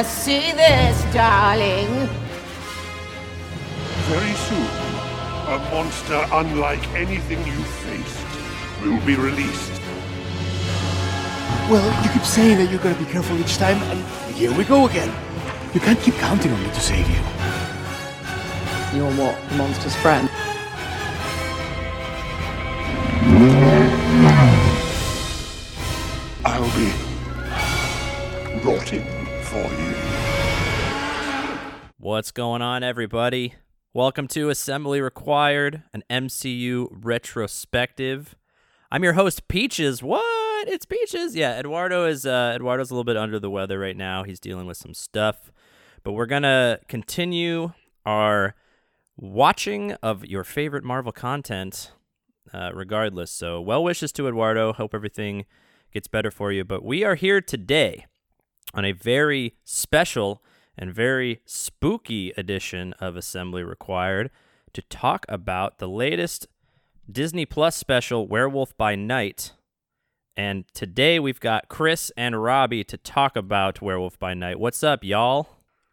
You wanna see this, darling? Very soon, a monster unlike anything you've faced will be released. Well, you keep saying that you're gonna be careful each time, and here we go again. You can't keep counting on me to save you. You're what? The monster's friend? For you. What's going on, everybody? Welcome to Assembly Required, an MCU retrospective. I'm your host, Peaches. What? It's Peaches. Yeah, Eduardo is uh, Eduardo's a little bit under the weather right now. He's dealing with some stuff, but we're gonna continue our watching of your favorite Marvel content, uh, regardless. So, well wishes to Eduardo. Hope everything gets better for you. But we are here today on a very special and very spooky edition of Assembly Required to talk about the latest Disney Plus special, Werewolf by Night. And today we've got Chris and Robbie to talk about Werewolf by Night. What's up, y'all?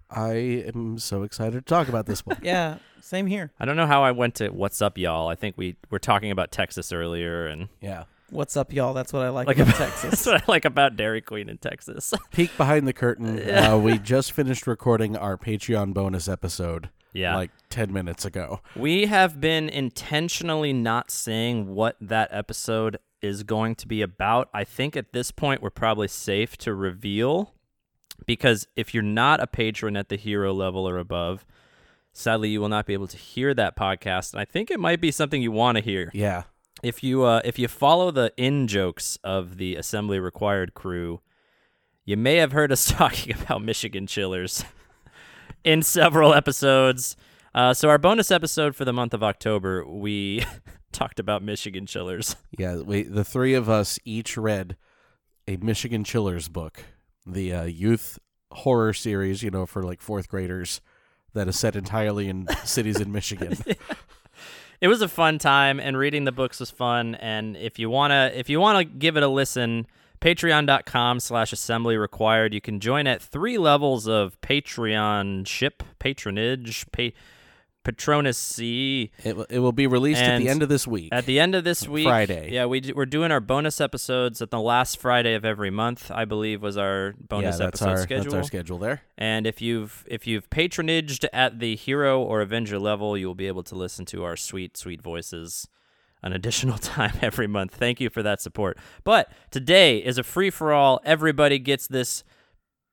I am so excited to talk about this one. Yeah, same here. I don't know how I went to What's up, y'all. I think we were talking about Texas earlier, and yeah. What's up, y'all? That's what I like, like about Texas. that's what I like about Dairy Queen in Texas. Peek behind the curtain. Uh, we just finished recording our Patreon bonus episode. Yeah. Like 10 minutes ago. We have been intentionally not saying what that episode is going to be about. I think at this point we're probably safe to reveal because if you're not a patron at the hero level or above, sadly you will not be able to hear that podcast. And I think it might be something you want to hear. Yeah. If you uh, if you follow the in jokes of the assembly required crew, you may have heard us talking about Michigan chillers in several episodes. Uh, so our bonus episode for the month of October, we talked about Michigan chillers. Yeah. We, the three of us each read a Michigan Chillers book, the uh, youth horror series, you know, for like fourth graders that is set entirely in cities in Michigan. It was a fun time, and reading the books was fun. And if you wanna, if you wanna give it a listen, patreon.com slash assembly required. You can join at three levels of Patreon ship, patronage, pa- Patronus C. It, will- it will be released at the end of this week. At the end of this week, Friday. Yeah, we d- we're doing our bonus episodes at the last Friday of every month. I believe was our yeah, bonus that's episode our schedule. that's our schedule there. And if you've if you've patronaged at the hero or avenger level, you will be able to listen to our sweet sweet voices an additional time every month. Thank you for that support. But today is a free for all. Everybody gets this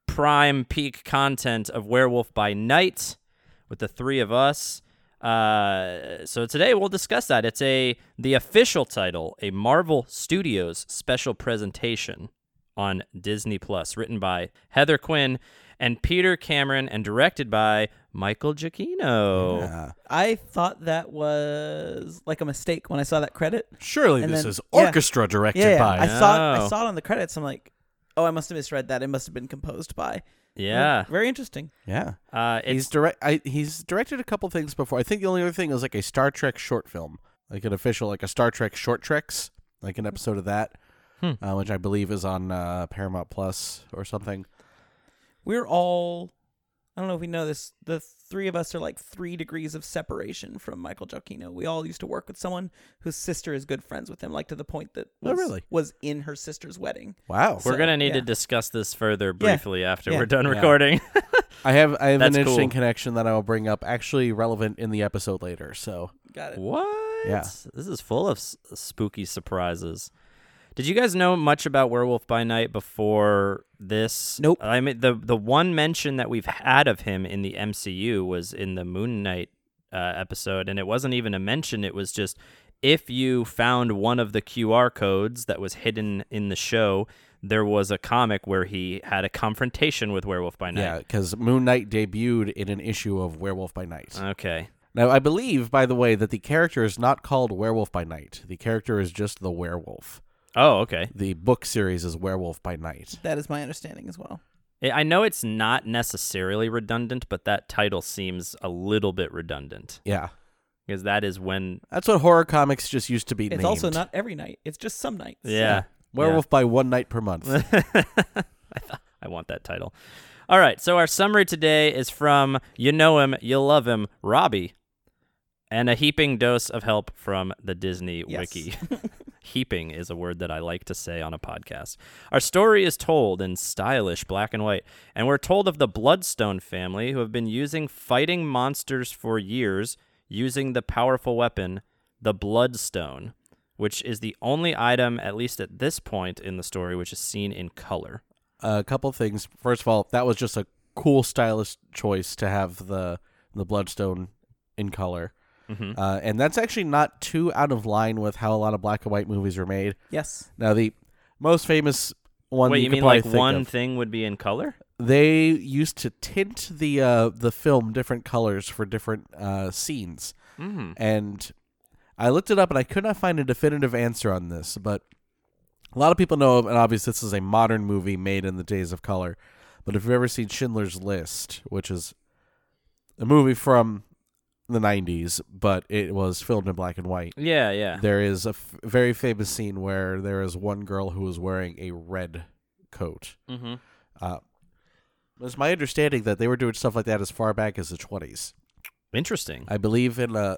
prime peak content of Werewolf by Night with the three of us. Uh, so today we'll discuss that. It's a the official title, a Marvel Studios special presentation on Disney Plus, written by Heather Quinn and Peter Cameron, and directed by Michael Giacchino. Yeah. I thought that was like a mistake when I saw that credit. Surely And this then- is yeah. orchestra directed Yeah, yeah. by. I saw Oh. I saw it on the credits. I'm like, oh, I must have misread that. It must have been composed by. Yeah, very interesting. yeah. uh, He's it's direct. I, he's directed a couple things before. I think the only other thing is like a Star Trek short film, like an official, like a Star Trek short treks, like an episode of that, Hmm. uh, which I believe is on uh, Paramount Plus or something. We're all. I don't know if we know this. The three of us are like three degrees of separation from Michael Giacchino. We all used to work with someone whose sister is good friends with him, like to the point that Oh, was, really? was in her sister's wedding. Wow. we're gonna need to discuss this further briefly after Yeah. we're done Yeah. recording. I have I have That's an interesting cool. connection that I will bring up, actually relevant in the episode later. So Got it. what? Yeah. This is full of s- spooky surprises. Did you guys know much about Werewolf by Night before this? Nope. I mean, the the one mention that we've had of him in the MCU was in the Moon Knight uh, episode, and it wasn't even a mention. It was just if you found one of the QR codes that was hidden in the show, there was a comic where he had a confrontation with Werewolf by Night. yeah, because Moon Knight debuted in an issue of Werewolf by Night. Okay. Now I believe, by the way, that the character is not called Werewolf by Night. The character is just the werewolf. Oh, okay. The book series is Werewolf by Night. That is my understanding as well. I I know it's not necessarily redundant, but that title seems a little bit redundant Yeah. because that is when. That's what horror comics just used to be It's named. also not every night. It's just some nights. Yeah. Werewolf by one night per month. I, thought, I want want that title. All right, so our summary today is from You Know Him, You Love Him, Robbie, and a heaping dose of help from the Disney Yes. Wiki. heaping is a word that I like to say on a podcast. Our story is told in stylish black and white, and we're told of the Bloodstone family who have been using fighting monsters for years using the powerful weapon, the Bloodstone, which is the only item, at least at this point in the story, which is seen in color. a couple things. First of all, that was just a cool stylish choice to have the the bloodstone in color, Mhm. uh, and that's actually not too out of line with how a lot of black and white movies are made. Yes. Now, the most famous one Wait, you, you mean like one of, thing would be in color? they used to tint the uh, the film different colors for different uh, scenes, Mm-hmm. and I looked it up and I could not find a definitive answer on this, but a lot of people know, and obviously this is a modern movie made in the days of color. But if you've ever seen Schindler's List, which is a movie from the '90s, but it was filmed in black and white, Yeah, yeah. there is a f- very famous scene where there is one girl who is wearing a red coat. Mm-hmm. Uh, it's my understanding that they were doing stuff like that as far back as the 20s. Interesting. I believe in uh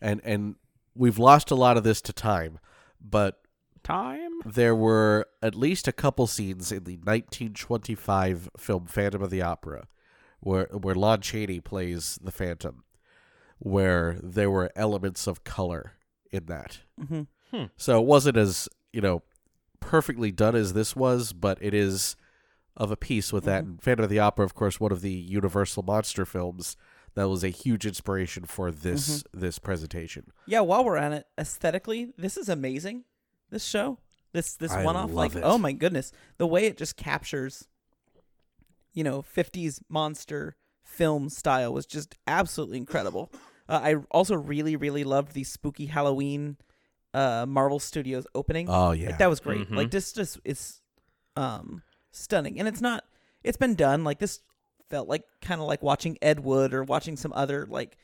and and we've lost a lot of this to time, but Time. there were at least a couple scenes in the 1925 film Phantom of the Opera where where Lon Chaney plays the Phantom where there were elements of color in that. Mm-hmm. Hmm. So it wasn't as, you know, perfectly done as this was, but it is of a piece with that. And Phantom of the Opera, of course, one of the Universal monster films that was a huge inspiration for this mm-hmm. this presentation. Yeah, while we're on it, aesthetically, this is amazing. This show, this this one off, like it. oh my goodness, the way it just captures, you know, '50s monster film style was just absolutely incredible. Uh, I also really really loved the spooky Halloween, uh, Marvel Studios opening. Oh yeah. Like, that was great. Mhm. Like this just is um stunning. And it's not it's been done. Like this felt like kind of like watching Ed Wood or watching some other like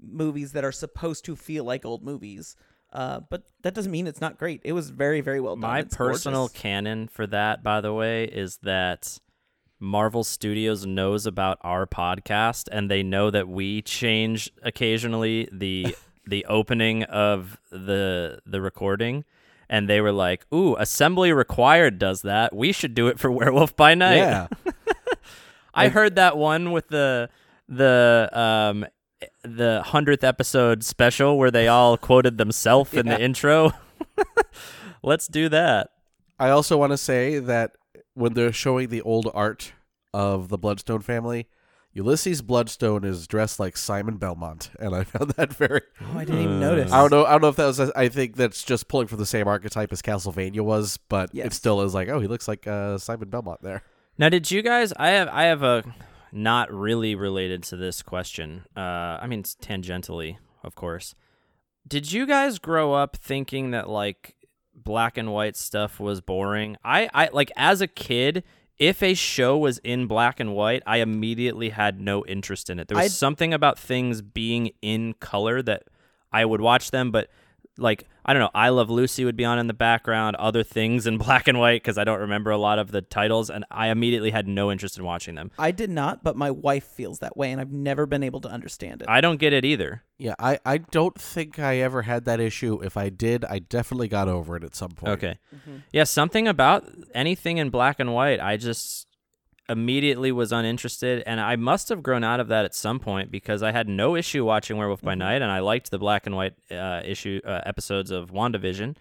movies that are supposed to feel like old movies. Uh but that doesn't mean it's not great. It was very very well done. My It's personal gorgeous. canon for that, by the way, is that Marvel Studios knows about our podcast and they know that we change occasionally the the opening of the the recording. And they were like, "Ooh, Assembly Required does that. We should do it for Werewolf by Night." yeah. I heard that one with the the um the hundredth episode special where they all quoted themselves in the intro. Let's do that. I also want to say that when they're showing the old art of the Bloodstone family, Ulysses Bloodstone is dressed like Simon Belmont, and I found that very. Oh, I didn't even notice. I don't know. I don't know if that was. I think that's just pulling from the same archetype as Castlevania was, but it still is like, oh, he looks like uh, Simon Belmont there. Now, did you guys? I have I have a not really related to this question. Uh, I mean it's tangentially, of course. Did you guys grow up thinking that like black and white stuff was boring? I I like as a kid. If a show was in black and white, I immediately had no interest in it. There was I'd- something about things being in color that I would watch them, but like I don't know, I Love Lucy would be on in the background, other things in black and white because I don't remember a lot of the titles, and I immediately had no interest in watching them. I did not, but my wife feels that way and I've never been able to understand it. I don't get it either. Yeah, I, I don't think I ever had that issue. If I did, I definitely got over it at some point. Okay, mm-hmm. yeah, something about anything in black and white, I just immediately was uninterested, and I must have grown out of that at some point because I had no issue watching Werewolf by Night, and I liked the black and white uh, issue uh, episodes of WandaVision.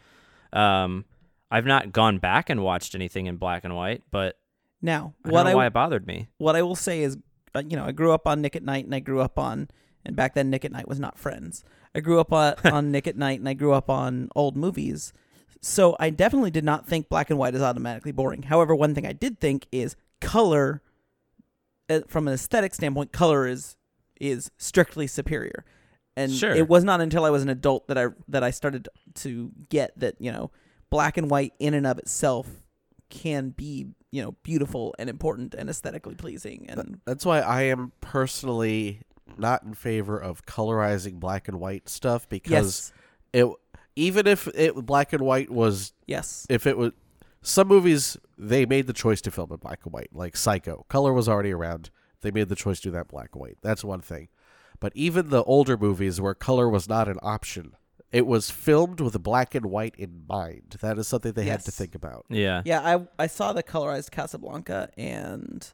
Um, I've not gone back and watched anything in black and white, but now, I what I why it bothered me. what I will say is, uh, you know, I grew up on Nick at Night, and I grew up on, and back then Nick at Night was not Friends. I grew up on, on Nick at Night, and I grew up on old movies. So I definitely did not think black and white is automatically boring. However, one thing I did think is color, uh, from an aesthetic standpoint, color is is strictly superior. And Sure. it was not until I was an adult that I that I started to get that you know black and white in and of itself can be you know beautiful and important and aesthetically pleasing and That's why I am personally not in favor of colorizing black and white stuff because yes it even if it black and white was yes if it was some movies they made the choice to film in black and white, like Psycho. Color was already around. They made the choice to do that black and white. That's one thing. But even the older movies where color was not an option, it was filmed with black and white in mind. That is something they had to think about. Yeah. Yeah, I I saw the colorized Casablanca and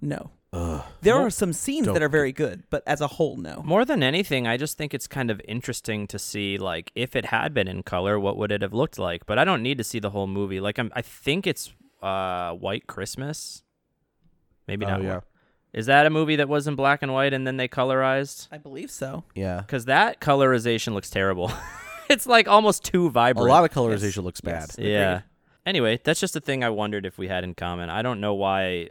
no. Ugh. There Well, are some scenes don't- that are very good, but as a whole, no. More than anything, I just think it's kind of interesting to see like if it had been in color, what would it have looked like? But I don't need to see the whole movie. Like I'm, I think it's uh, White Christmas. Maybe Oh, not. yeah. White- Is that a movie that was in black and white and then they colorized? I believe so. Yeah. Because that colorization looks terrible. it's like almost too vibrant. A lot of colorization looks bad. Yes. Yeah. Anyway, that's just a thing I wondered if we had in common. I don't know why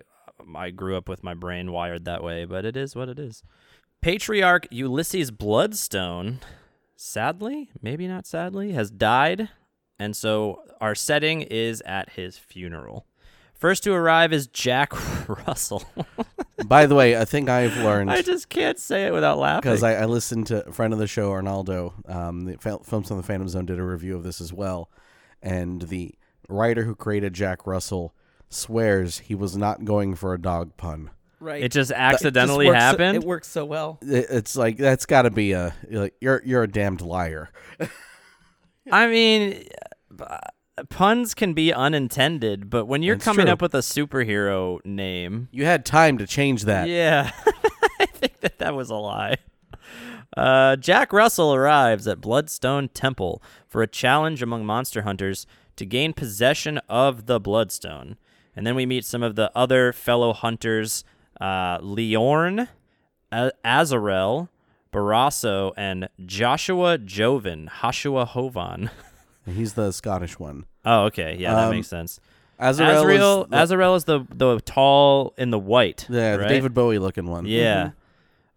I grew up with my brain wired that way, but it is what it is. Patriarch Ulysses Bloodstone, sadly, maybe not sadly, has died, and so our setting is at his funeral. First to arrive is Jack Russell. By the way, a thing I've learned I just can't say it without laughing. because I, I listened to a friend of the show, Arnaldo, um, the Fil- Films on the Phantom Zone, did a review of this as well, and the writer who created Jack Russell swears he was not going for a dog pun. Right. it just It just accidentally so- happened. it works so well. It- It's like that's got to be a you're like you're you're a damned liar. I mean, uh, puns can be unintended, but when you're That's coming true. up with a superhero name, You had time to change that. yeah, I think that that was a lie. Uh, Jack Russell arrives at Bloodstone Temple for a challenge among monster hunters to gain possession of the Bloodstone. And then we meet some of the other fellow hunters uh, Liorn, A- Azarel, Barasso, and Joshua Joven, Joshua Hovan. He's the Scottish one. Oh, okay. Yeah, that Um, makes sense. Azrael, Azrael, is the, Azrael is the the tall in the white. yeah, the? David Bowie looking one. Yeah.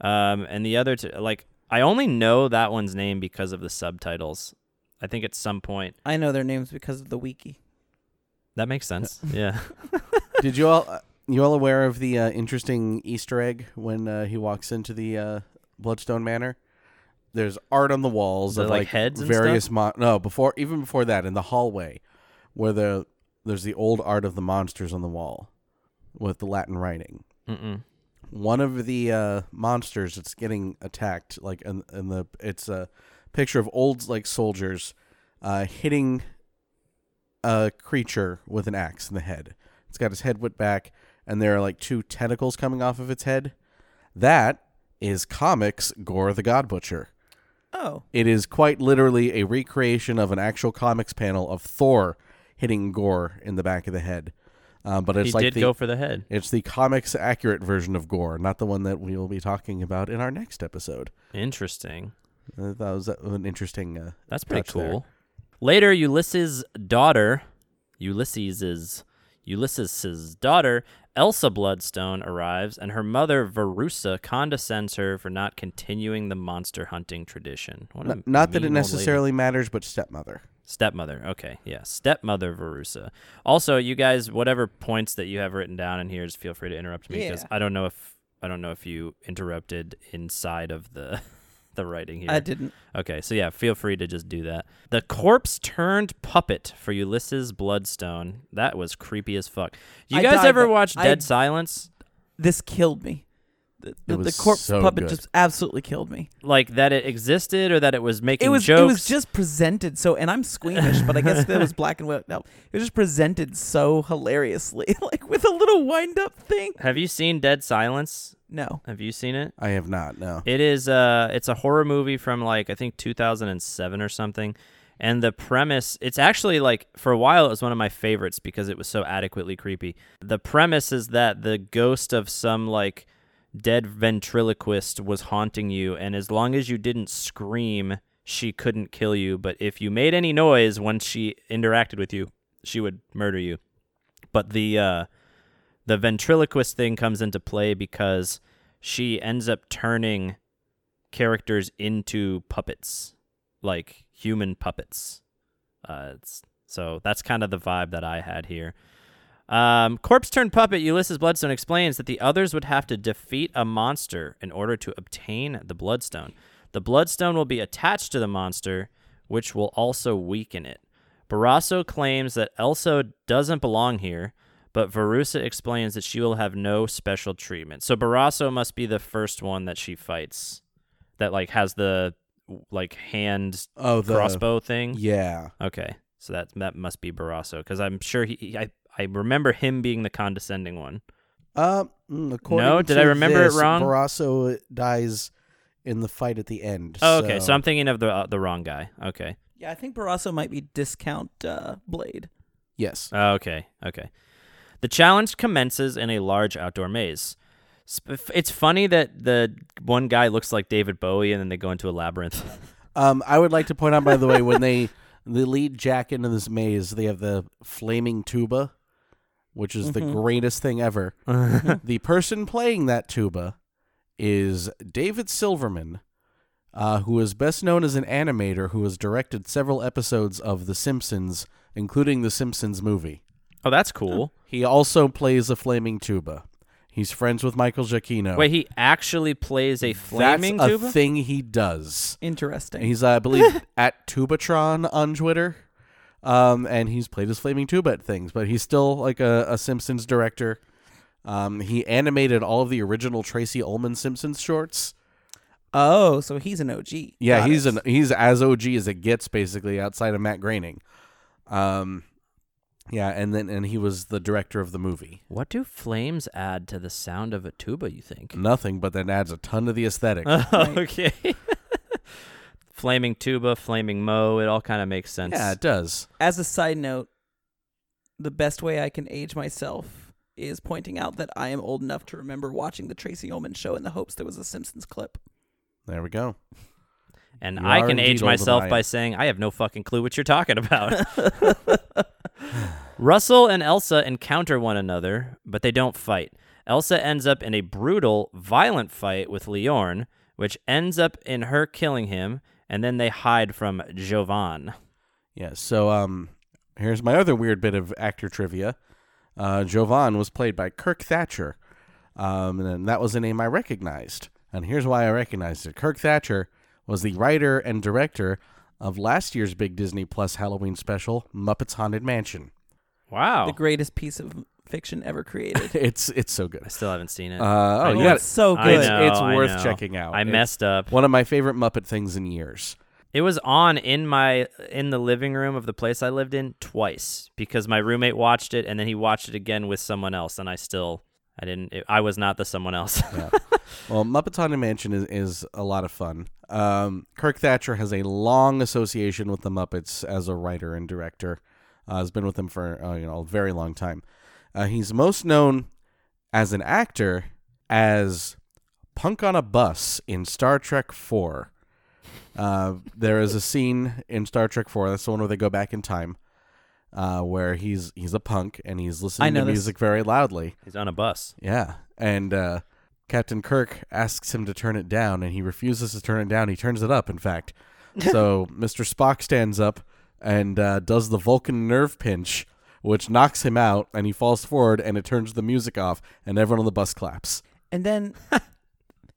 Um, and the other two, like, I only know that one's name because of the subtitles. I think at some point I know their names because of the wiki. That makes sense. yeah. Did you all you all aware of the uh, interesting Easter egg when uh, he walks into the uh, Bloodstone Manor? There's art on the walls The, of like, like, heads and various mon- no before even before that in the hallway where the there's the old art of the monsters on the wall with the Latin writing. Mm-mm. one of the uh, monsters that's getting attacked, like in, in the it's a picture of old like soldiers uh, hitting a creature with an axe in the head. It's got his head whipped back, and there are like two tentacles coming off of its head. That is comics Gorr the God Butcher. Oh, It is quite literally a recreation of an actual comics panel of Thor hitting Gorr in the back of the head. Um, but it's He like did the, go for the head. it's the comics accurate version of Gorr, not the one that we will be talking about in our next episode. Interesting. Uh, that was an interesting. Uh, That's pretty cool. there. Later, Ulysses' daughter, Ulysses's Ulysses's daughter, Elsa Bloodstone arrives, and her mother Verussa condescends her for not continuing the monster hunting tradition. What a N- not that it old lady. necessarily matters, but stepmother. Stepmother. Okay, yeah, stepmother Verussa. Also, you guys, whatever points that you have written down in here, just feel free to interrupt me because Yeah. I don't know if I don't know if you interrupted inside of the the writing here. I didn't. Okay, so yeah, feel free to just do that. The corpse turned puppet for Ulysses Bloodstone. That was creepy as fuck. You I guys died ever the- watch I- Dead Silence? This killed me. The, the, the corpse so puppet good. just absolutely killed me. Like that it existed or that it was making It was jokes? it was just presented so, and I'm squeamish, but I guess that was black and white. No, it was just presented so hilariously, like with a little wind up thing. Have you seen Dead Silence? No, Have you seen it? I have not. No. It is uh it's a horror movie from like I think 2007 or something. And the premise, it's actually like for a while it was one of my favorites because it was so adequately creepy. The premise is that the ghost of some like dead ventriloquist was haunting you and as long as you didn't scream, she couldn't kill you, but if you made any noise when she interacted with you, she would murder you. But the uh the ventriloquist thing comes into play because she ends up turning characters into puppets, like human puppets. Uh, so that's kind of the vibe that I had here. Um, corpse turned puppet Ulysses Bloodstone explains that the others would have to defeat a monster in order to obtain the Bloodstone. The Bloodstone will be attached to the monster, which will also weaken it. Barasso claims that Elsa doesn't belong here, but Verussa explains that she will have no special treatment. So Barasso must be the first one that she fights that like has the like hand Oh, the crossbow thing. Yeah. Okay. So that that must be Barasso cuz I'm sure he, he- I I remember him being the condescending one. Uh, mm, according No? Did to I remember it this, wrong? Barasso dies in the fight at the end. Oh, okay. So I'm thinking of the uh, the wrong guy. Okay. Yeah, I think Barasso might be discount uh, Blade. yes. Okay, okay. The challenge commences in a large outdoor maze. It's funny that the one guy looks like David Bowie and then they go into a labyrinth. Um, I would like to point out, by the way, when they they lead Jack into this maze, they have the flaming tuba, which is the Mhm. greatest thing ever. the person playing that tuba is David Silverman, uh, who is best known as an animator who has directed several episodes of The Simpsons, including the Simpsons movie. Oh, that's cool. He also plays a flaming tuba. He's friends with Michael Giacchino. Wait, he actually plays a flaming That's tuba? a thing he does. Interesting. He's, uh, I believe, at Tubatron on Twitter. Um, and he's played his flaming tuba at things, but he's still like a, a Simpsons director. Um, he animated all of the original Tracey Ullman Simpsons shorts. oh, so he's an OG. Yeah, Got he's it. an he's as OG as it gets, basically, outside of Matt Groening. Um, yeah, and then and he was the director of the movie. What do flames add to the sound of a tuba, you think? Nothing, but that adds a ton to the aesthetic. okay. flaming tuba, flaming mo, it all kind of makes sense. yeah, it does. As a side note, the best way I can age myself is pointing out that I am old enough to remember watching the Tracey Ullman show in the hopes there was a Simpsons clip. There we go. And You I can age myself by saying I have no fucking clue what you're talking about. Russell and Elsa encounter one another, but they don't fight. Elsa ends up in a brutal, violent fight with Liorn, which ends up in her killing him, and then they hide from Jovan. Yeah, so um, here's my other weird bit of actor trivia. Uh, Jovan was played by Kirk Thatcher, um, and that was a name I recognized. And here's why I recognized it. Kirk Thatcher was the writer and director of last year's big Disney Plus Halloween special, Muppets Haunted Mansion. Wow. The greatest piece of fiction ever created. It's it's so good. I still haven't seen it. Uh, oh, yeah, it's so good. It's, know, it's I worth checking out. I It's messed up. One of my favorite Muppet things in years. It was on in my in the living room of the place I lived in twice because my roommate watched it and then he watched it again with someone else and I still I didn't it, I was not the someone else. Yeah. well, Muppets Haunted Mansion is, is a lot of fun. Um, Kirk Thatcher has a long association with the Muppets as a writer and director. Uh, has been with them for uh, you know a very long time. Uh, he's most known as an actor as Punk on a Bus in Star Trek Four. Uh, there is a scene in Star Trek Four. That's the one where they go back in time, uh, where he's he's a punk and he's listening know to this. music very loudly. He's on a bus. Yeah, and uh, Captain Kirk asks him to turn it down, and he refuses to turn it down. He turns it up, in fact. So Mr. Spock stands up and uh, does the Vulcan nerve pinch, which knocks him out, and he falls forward, and it turns the music off, and everyone on the bus claps. and then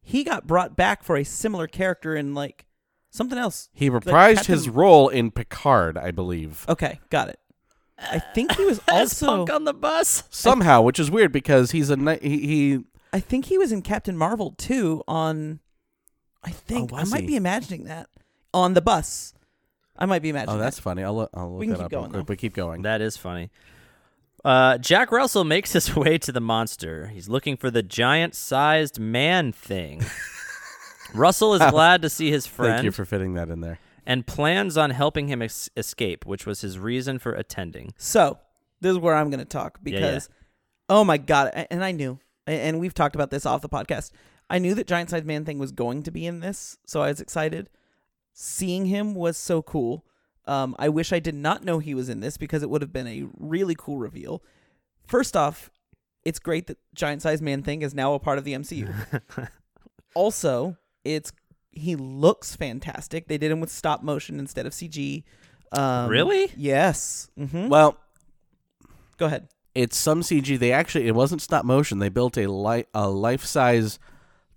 he got brought back for a similar character in like something else. He reprised Captain- his role in Picard, I believe, Okay, got it. I think he was As also. Punk on the bus. somehow, which is weird because he's a ni- he. he I think he was in Captain Marvel too. On, I think I might he? be imagining that on the bus. I might be imagining. Oh, that's that. funny. I'll look, I'll look We can that keep up going, quick, but keep going. That is funny. Uh, Jack Russell makes his way to the monster. He's looking for the giant-sized man thing. Russell is glad to see his friend Thank you for fitting that in there. And plans on helping him es- escape, which was his reason for attending. So this is where I'm going to talk because, oh my god! a- And I knew, a- and we've talked about this off the podcast. I knew that Giant Sized Man thing was going to be in this, so I was excited. Seeing him was so cool. Um, I wish I did not know he was in this because it would have been a really cool reveal. First off, it's great that Giant Sized Man thing is now a part of the MCU. also, it's he looks fantastic. They did him with stop motion instead of CG. Um, Really? Yes. hmm Well, Go ahead. it's some CG. They actually it wasn't stop motion. They built a li- a life size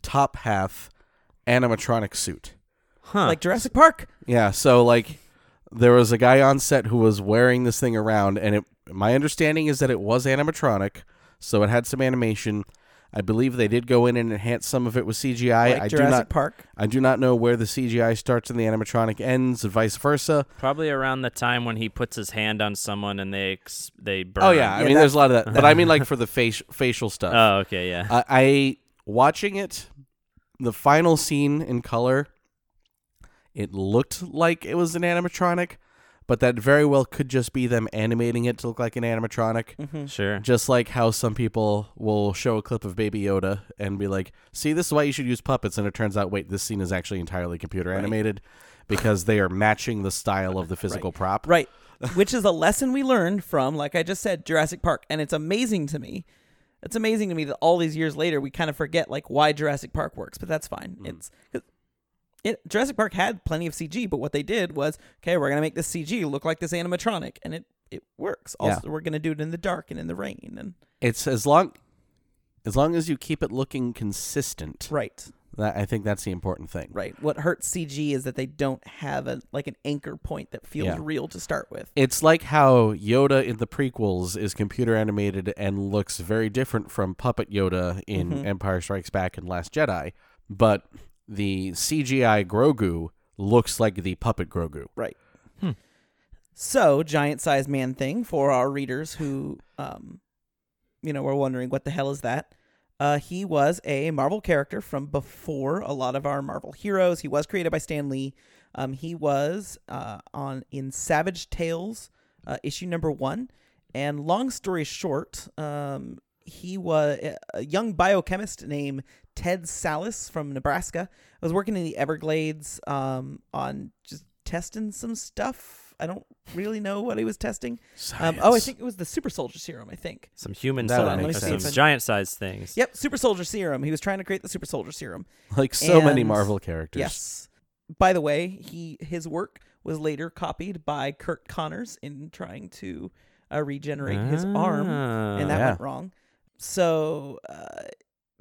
top half animatronic suit. Huh. Like Jurassic Park. Yeah, so like there was a guy on set who was wearing this thing around, and it. My understanding is that it was animatronic, so it had some animation. I believe they did go in and enhance some of it with CGI. like I do not. Park. I do not know where the CGI starts and the animatronic ends, and vice versa. Probably around the time when he puts his hand on someone and they ex- they burn. Oh yeah, I Yeah, mean, there's a lot of that, but I mean, like for the face facial stuff. Oh okay, yeah. I, I watching it, the final scene in color, it looked like it was an animatronic, but that very well could just be them animating it to look like an animatronic. Mm-hmm. sure. Just like how some people will show a clip of Baby Yoda and be like, "See, this is why you should use puppets," and it turns out, wait, this scene is actually entirely computer animated because they are matching the style of the physical prop. Right. Which is a lesson we learned from, like I just said, Jurassic Park. And it's amazing to me. It's amazing to me that all these years later we kind of forget like why Jurassic Park works, but that's fine. It's 'cause it Jurassic Park had plenty of CG, but what they did was, okay, we're gonna make this CG look like this animatronic, and it it works. Also, we're gonna do it in the dark and in the rain, and It's as long as long as you keep it looking consistent. right, That I think that's the important thing. right. What hurts CG is that they don't have a like an anchor point that feels Yeah. real to start with. It's like how Yoda in the prequels is computer animated and looks very different from puppet Yoda in Mhm. Empire Strikes Back and Last Jedi, but the CGI Grogu looks like the puppet Grogu. Right. So, giant sized man thing for our readers who, um, you know, were wondering what the hell is that? Uh, he was a Marvel character from before a lot of our Marvel heroes. He was created by Stan Lee. Um, he was uh, on in Savage Tales uh, issue number one. And long story short, um, he was a young biochemist named Ted Sallis from Nebraska. I was working in the Everglades um, on just testing some stuff. I don't really know what he was testing. Um, oh, I think it was the super soldier serum. I think. Some human That would size, make some giant sized things. Yep, super soldier serum. He was trying to create the super soldier serum. like so many Marvel characters. Yes. By the way, he his work was later copied by Curt Connors in trying to uh, regenerate his arm, and that Ah, Yeah. went wrong. So uh,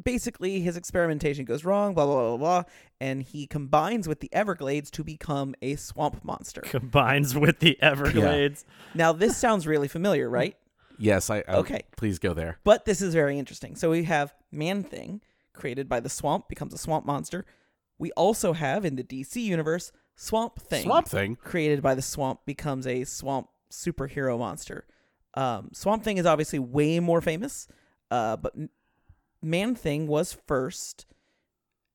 basically, his experimentation goes wrong. Blah blah blah blah blah, and he combines with the Everglades to become a swamp monster. combines with the Everglades. now, this sounds really familiar, right? Yes, I, I Okay. Please go there. But this is very interesting. So we have Man Thing, created by the swamp, becomes a swamp monster. We also have in the DC universe Swamp Thing, Swamp Thing. created by the swamp, becomes a swamp superhero monster. Um, swamp Thing is obviously way more famous, uh, but M- Man Thing was first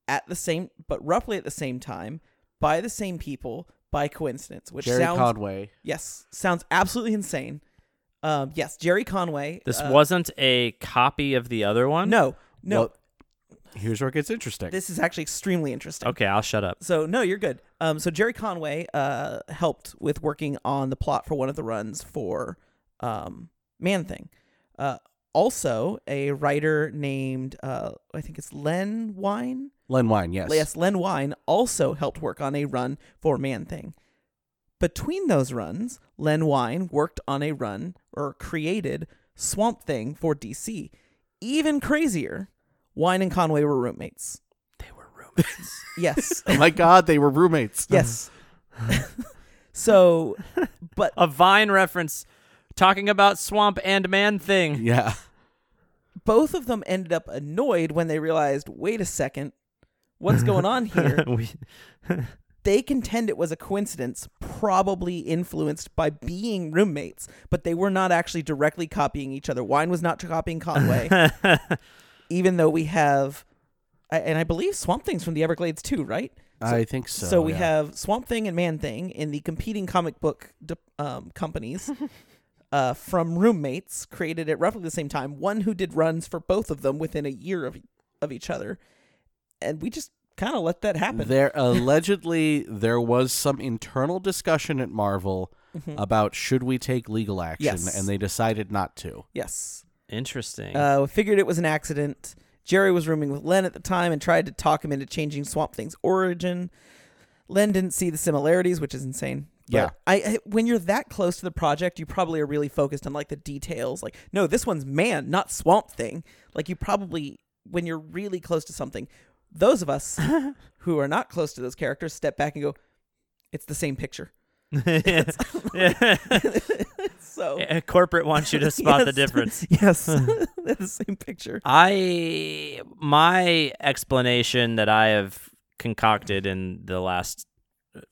at the same, but roughly at the same time, by the same people, by coincidence, which sounds. Gerry sounds Conway. yes sounds absolutely insane. Um, yes, Gerry Conway. This uh, wasn't a copy of the other one. no, no. Well, here's where it gets interesting. this is actually extremely interesting. Okay, I'll shut up. So no, you're good. Um, so Gerry Conway uh helped with working on the plot for one of the runs for um Man Thing. Uh, also a writer named uh I think it's Len Wein. Len Wein, yes. Yes, Len Wein also helped work on a run for Man Thing. Between those runs, Len Wein worked on a run or created Swamp Thing for DC. Even crazier, Wein and Conway were roommates. They were roommates. Yes. Oh my God, they were roommates. yes. so, but a Vine reference talking about swamp and man thing. Yeah. both of them ended up annoyed when they realized, wait a second, what's going on here? We- they contend it was a coincidence, probably influenced by being roommates, but they were not actually directly copying each other. Wein was not copying Conway, even though we have, and I believe Swamp Thing's from the Everglades too, right? I think so. So, we yeah. have Swamp Thing and Man Thing in the competing comic book um, companies uh, from roommates created at roughly the same time. One who did runs for both of them within a year of of each other, and we just kind of let that happen. There allegedly there was some internal discussion at Marvel about should we take legal action, Mm-hmm. Yes. and they decided not to. yes, Interesting. uh, we figured it was an accident. Gerry was rooming with Len at the time and tried to talk him into changing Swamp Thing's origin. Len didn't see the similarities, which is insane. But Yeah. I, I when you're that close to the project, you probably are really focused on like the details. Like, no, this one's man, not Swamp Thing. Like you probably when you're really close to something, those of us who are not close to those characters step back and go, it's the same picture. so Yeah, Corporate wants you to spot the difference. yes, they're the same picture. I my explanation that I have concocted in the last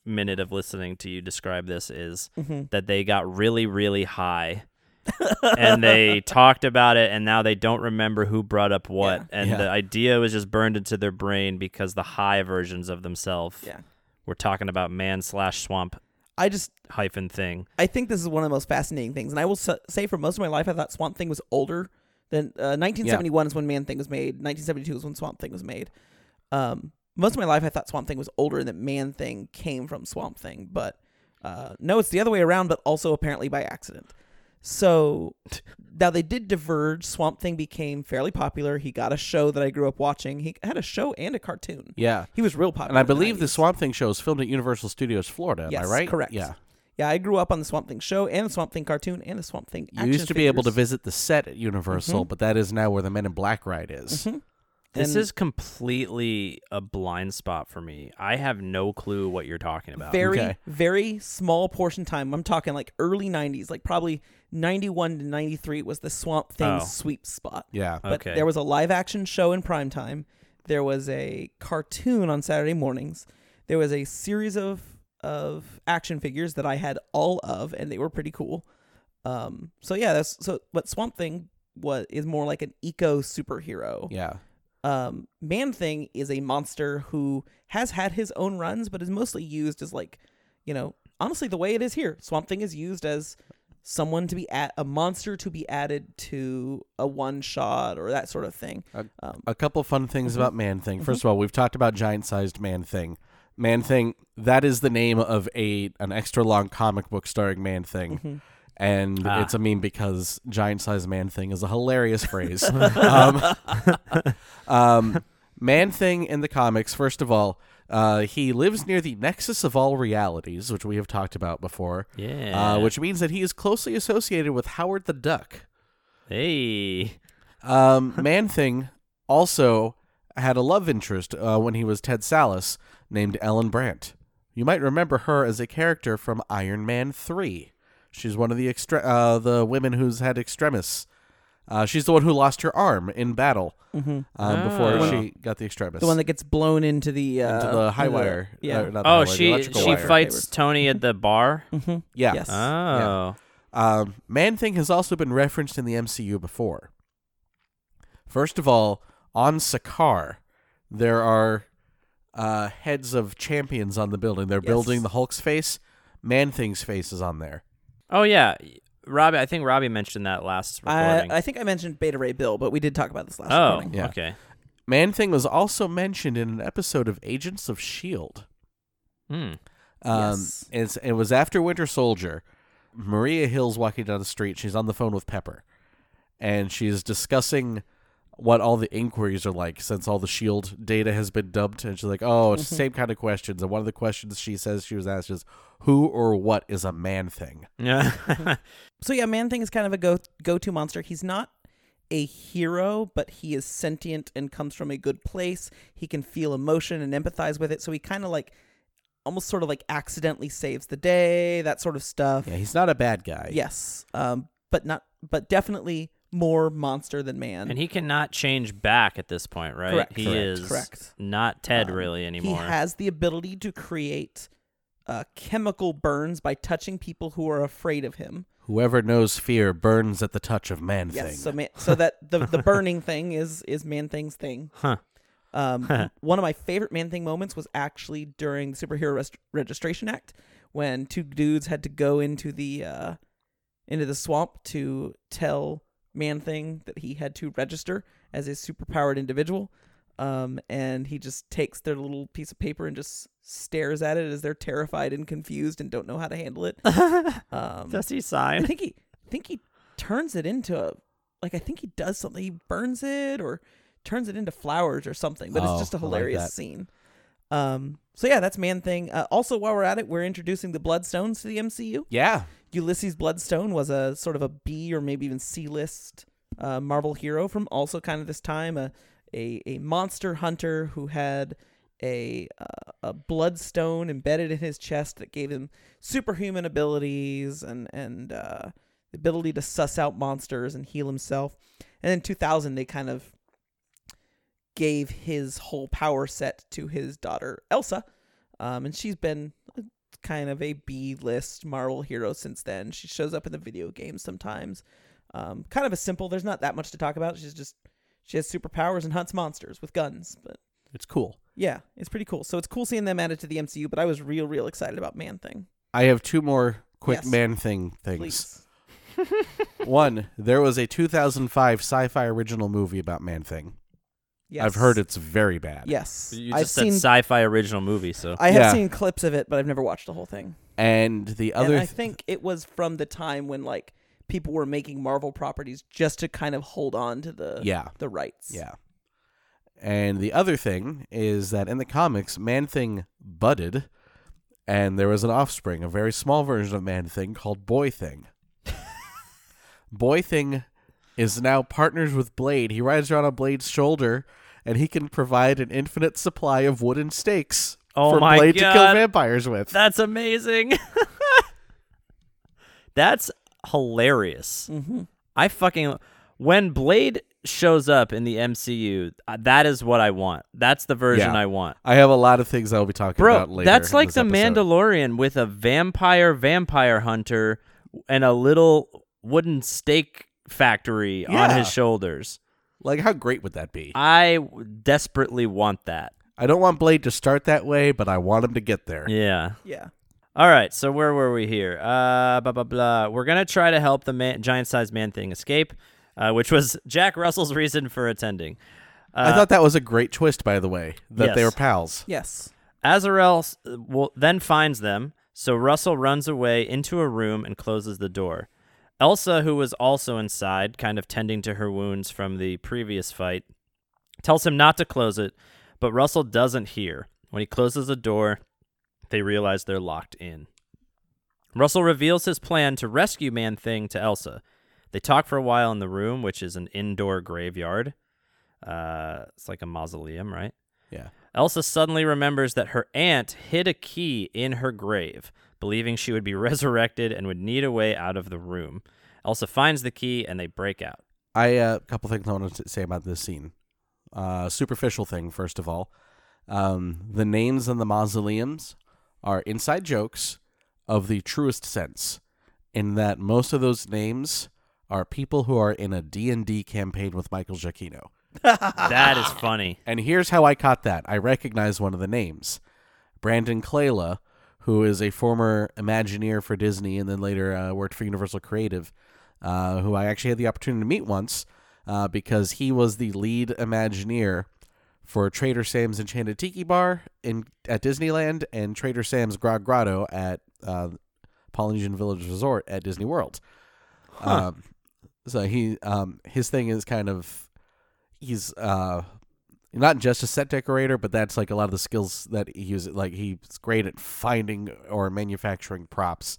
minute of listening to you describe this is Mhm. that they got really really high and they talked about it and now they don't remember who brought up what Yeah. and Yeah. the idea was just burned into their brain because the high versions of themselves Yeah. were talking about man slash swamp I just hyphen thing I think this is one of the most fascinating things, and I will s- say for most of my life, I thought Swamp Thing was older than uh, 1971 is when Man Thing was made. 1972 is when Swamp Thing was made. Um, most of my life, I thought Swamp Thing was older, and that Man Thing came from Swamp Thing. But uh, no, it's the other way around, but also apparently by accident. So now they did diverge. Swamp Thing became fairly popular. He got a show that I grew up watching. He had a show and a cartoon. Yeah. He was real popular. And I in the believe the 90s. Swamp Thing show is filmed at Universal Studios Florida. Am Yes, I right? correct. Yeah. Yeah, I grew up on the Swamp Thing show and the Swamp Thing cartoon and the Swamp Thing. You action used to be able to figures. visit the set at Universal, Mhm. but that is now where the Men in Black ride is. Mhm. This And is completely a blind spot for me i have no clue what you're talking about very, Okay. very small portion time. I'm talking like early '90s, like probably '91 to '93 was the Swamp Thing Oh. sweep spot. Yeah. But Okay. there was a live action show in prime time. There was a cartoon on Saturday mornings. There was a series of of action figures that I had all of, and they were pretty cool. Um, so yeah, that's so. But Swamp Thing was is more like an eco superhero. Yeah. Um, Man Thing is a monster who has had his own runs, but is mostly used as like, you know, honestly the way it is here. Swamp Thing is used as someone to be at a monster to be added to a one shot or that sort of thing. A- Um, A couple fun things Mm-hmm. about Man Thing. First of all, we've talked about giant sized Man Thing. Man Thing, that is the name of a an extra long comic book starring Man Thing. Mm-hmm. And Ah. it's a meme because giant sized man thing is a hilarious phrase. um, um, man thing in the comics, first of all, uh, he lives near the nexus of all realities, which we have talked about before. yeah Uh, which means that he is closely associated with Howard the Duck. hey Um, Man Thing also had a love interest uh, when he was Ted Sallis named Ellen Brandt. You might remember her as a character from Iron Man 3. She's one of the extre- uh, the women who's had extremis. Uh, she's the one who lost her arm in battle um, before Oh. she got the extremis. the one that gets blown into the uh, into the high wire. Yeah. uh, not the high oh wire, the she electrical she wire. fights tony at the bar hmm Yeah. Yes. oh Um, Man Thing has also been referenced in the MCU before. First of all, on Sakaar, there are uh, heads of champions on the building. They're Yes. building the Hulk's face. Man Thing's face is on there. Oh yeah robbie i think robbie mentioned that last I, recording I think I mentioned Beta Ray Bill, but we did talk about this last oh recording. Yeah. okay Man Thing was also mentioned in an episode of Agents of S.H.I.E.L.D. hmm Um, Yes. it's, it was after Winter Soldier. Maria Hill's walking down the street. She's on the phone with Pepper, and she's discussing what all the inquiries are like since all the Shield data has been dumped. And she's like, "Oh, it's the same kind of questions." And one of the questions she says she was asked is, "Who or what is a man thing?" yeah So yeah, Man Thing is kind of a go go to monster. He's not a hero, but he is sentient and comes from a good place. He can feel emotion and empathize with it. So he kind of like almost sort of like accidentally saves the day, that sort of stuff. Yeah, he's not a bad guy. Yes. Um but not but definitely more monster than man. and he cannot change back at this point right Correct, he correct, is correct. not ted Um, really anymore He has the ability to create uh, chemical burns by touching people who are afraid of him. Whoever knows fear burns at the touch of man Yes, thing. so man, so that the the burning thing is is man thing's thing. huh Um, one of my favorite man thing moments was actually during the Superhero Rest- Registration Act when two dudes had to go into the uh, into the swamp to tell Man Thing that he had to register as a superpowered individual. Um, and he just takes their little piece of paper and just stares at it as they're terrified and confused and don't know how to handle it. Um, does he sign? I think he I think he turns it into a like I think he does something. He burns it or turns it into flowers or something. But Oh, it's just a hilarious that. scene. Um. So yeah, that's Man Thing. Uh, also, while we're at it, we're introducing the Bloodstones to the MCU. yeah, Ulysses Bloodstone was a sort of a B or maybe even C list uh, Marvel hero from also kind of this time. A, a a monster hunter who had a uh, a bloodstone embedded in his chest that gave him superhuman abilities and and uh, the ability to suss out monsters and heal himself. And in 2000, they kind of gave his whole power set to his daughter Elsa, um, and she's been kind of a B list Marvel hero since then. She shows up in the video games sometimes. Um, kind of a simple. There's not that much to talk about. She's just she has superpowers and hunts monsters with guns. But It's cool. yeah, it's pretty cool. So it's cool seeing them added to the MCU. But I was real, real excited about Man Thing. I have two more quick Yes. man thing things. One, there was a 2005 sci-fi original movie about Man Thing. Yes. I've heard it's very bad. Yes, You I've said seen. sci-fi original movie, so I have Yeah. seen clips of it, but I've never watched the whole thing. And the other and I th- think it was from the time when like people were making Marvel properties just to kind of hold on to the yeah, the rights. yeah. And the other thing is that in the comics, Man Thing budded, and there was an offspring, a very small version of Man Thing called Boy Thing. Boy Thing is now partners with Blade. He rides around on Blade's shoulder, and he can provide an infinite supply of wooden stakes Oh for my Blade to kill vampires with. that's amazing. that's hilarious. Mm-hmm. I fucking when Blade shows up in the MCU, uh, that is what I want. That's the version Yeah. I want. I have a lot of things I'll be talking Bro, about later. that's like the episode. Mandalorian with a vampire vampire hunter and a little wooden stake factory on his shoulders. Like, how great would that be? I desperately want that. I don't want Blade to start that way, but I want him to get there. Yeah. Yeah. All right, so where were we here? Uh, blah blah blah. We're gonna try to help the man, giant-sized man thing escape, uh, which was Jack Russell's reason for attending. I Uh, thought that was a great twist, by the way, that they were pals. Yes. Azarel s- will, then finds them, so Russell runs away into a room and closes the door. Elsa, who was also inside, kind of tending to her wounds from the previous fight, tells him not to close it, but Russell doesn't hear. When he closes the door, they realize they're locked in. Russell reveals his plan to rescue Man Thing to Elsa. They talk for a while in the room, which is an indoor graveyard. Uh, it's like a mausoleum, right? Yeah. Elsa suddenly remembers that her aunt hid a key in her grave, believing she would be resurrected and would need a way out of the room. Elsa finds the key and they break out. I uh, a couple things I want to say about this scene. Uh, superficial thing, first of all. Um, the names in the mausoleums are inside jokes of the truest sense, in that most of those names are people who are in a D&D campaign with Michael Giacchino. That is funny. And here's how I caught that. I recognize one of the names. Brandon Kleyla, who is a former Imagineer for Disney and then later uh, worked for Universal Creative, uh, who I actually had the opportunity to meet once uh, because he was the lead Imagineer for Trader Sam's Enchanted Tiki Bar in at Disneyland and Trader Sam's Grog Grotto at uh, Polynesian Village Resort at Disney World. Um, so he um, his thing is kind of he's uh not just a set decorator, but that's like a lot of the skills that he uses. Like he's great at finding or manufacturing props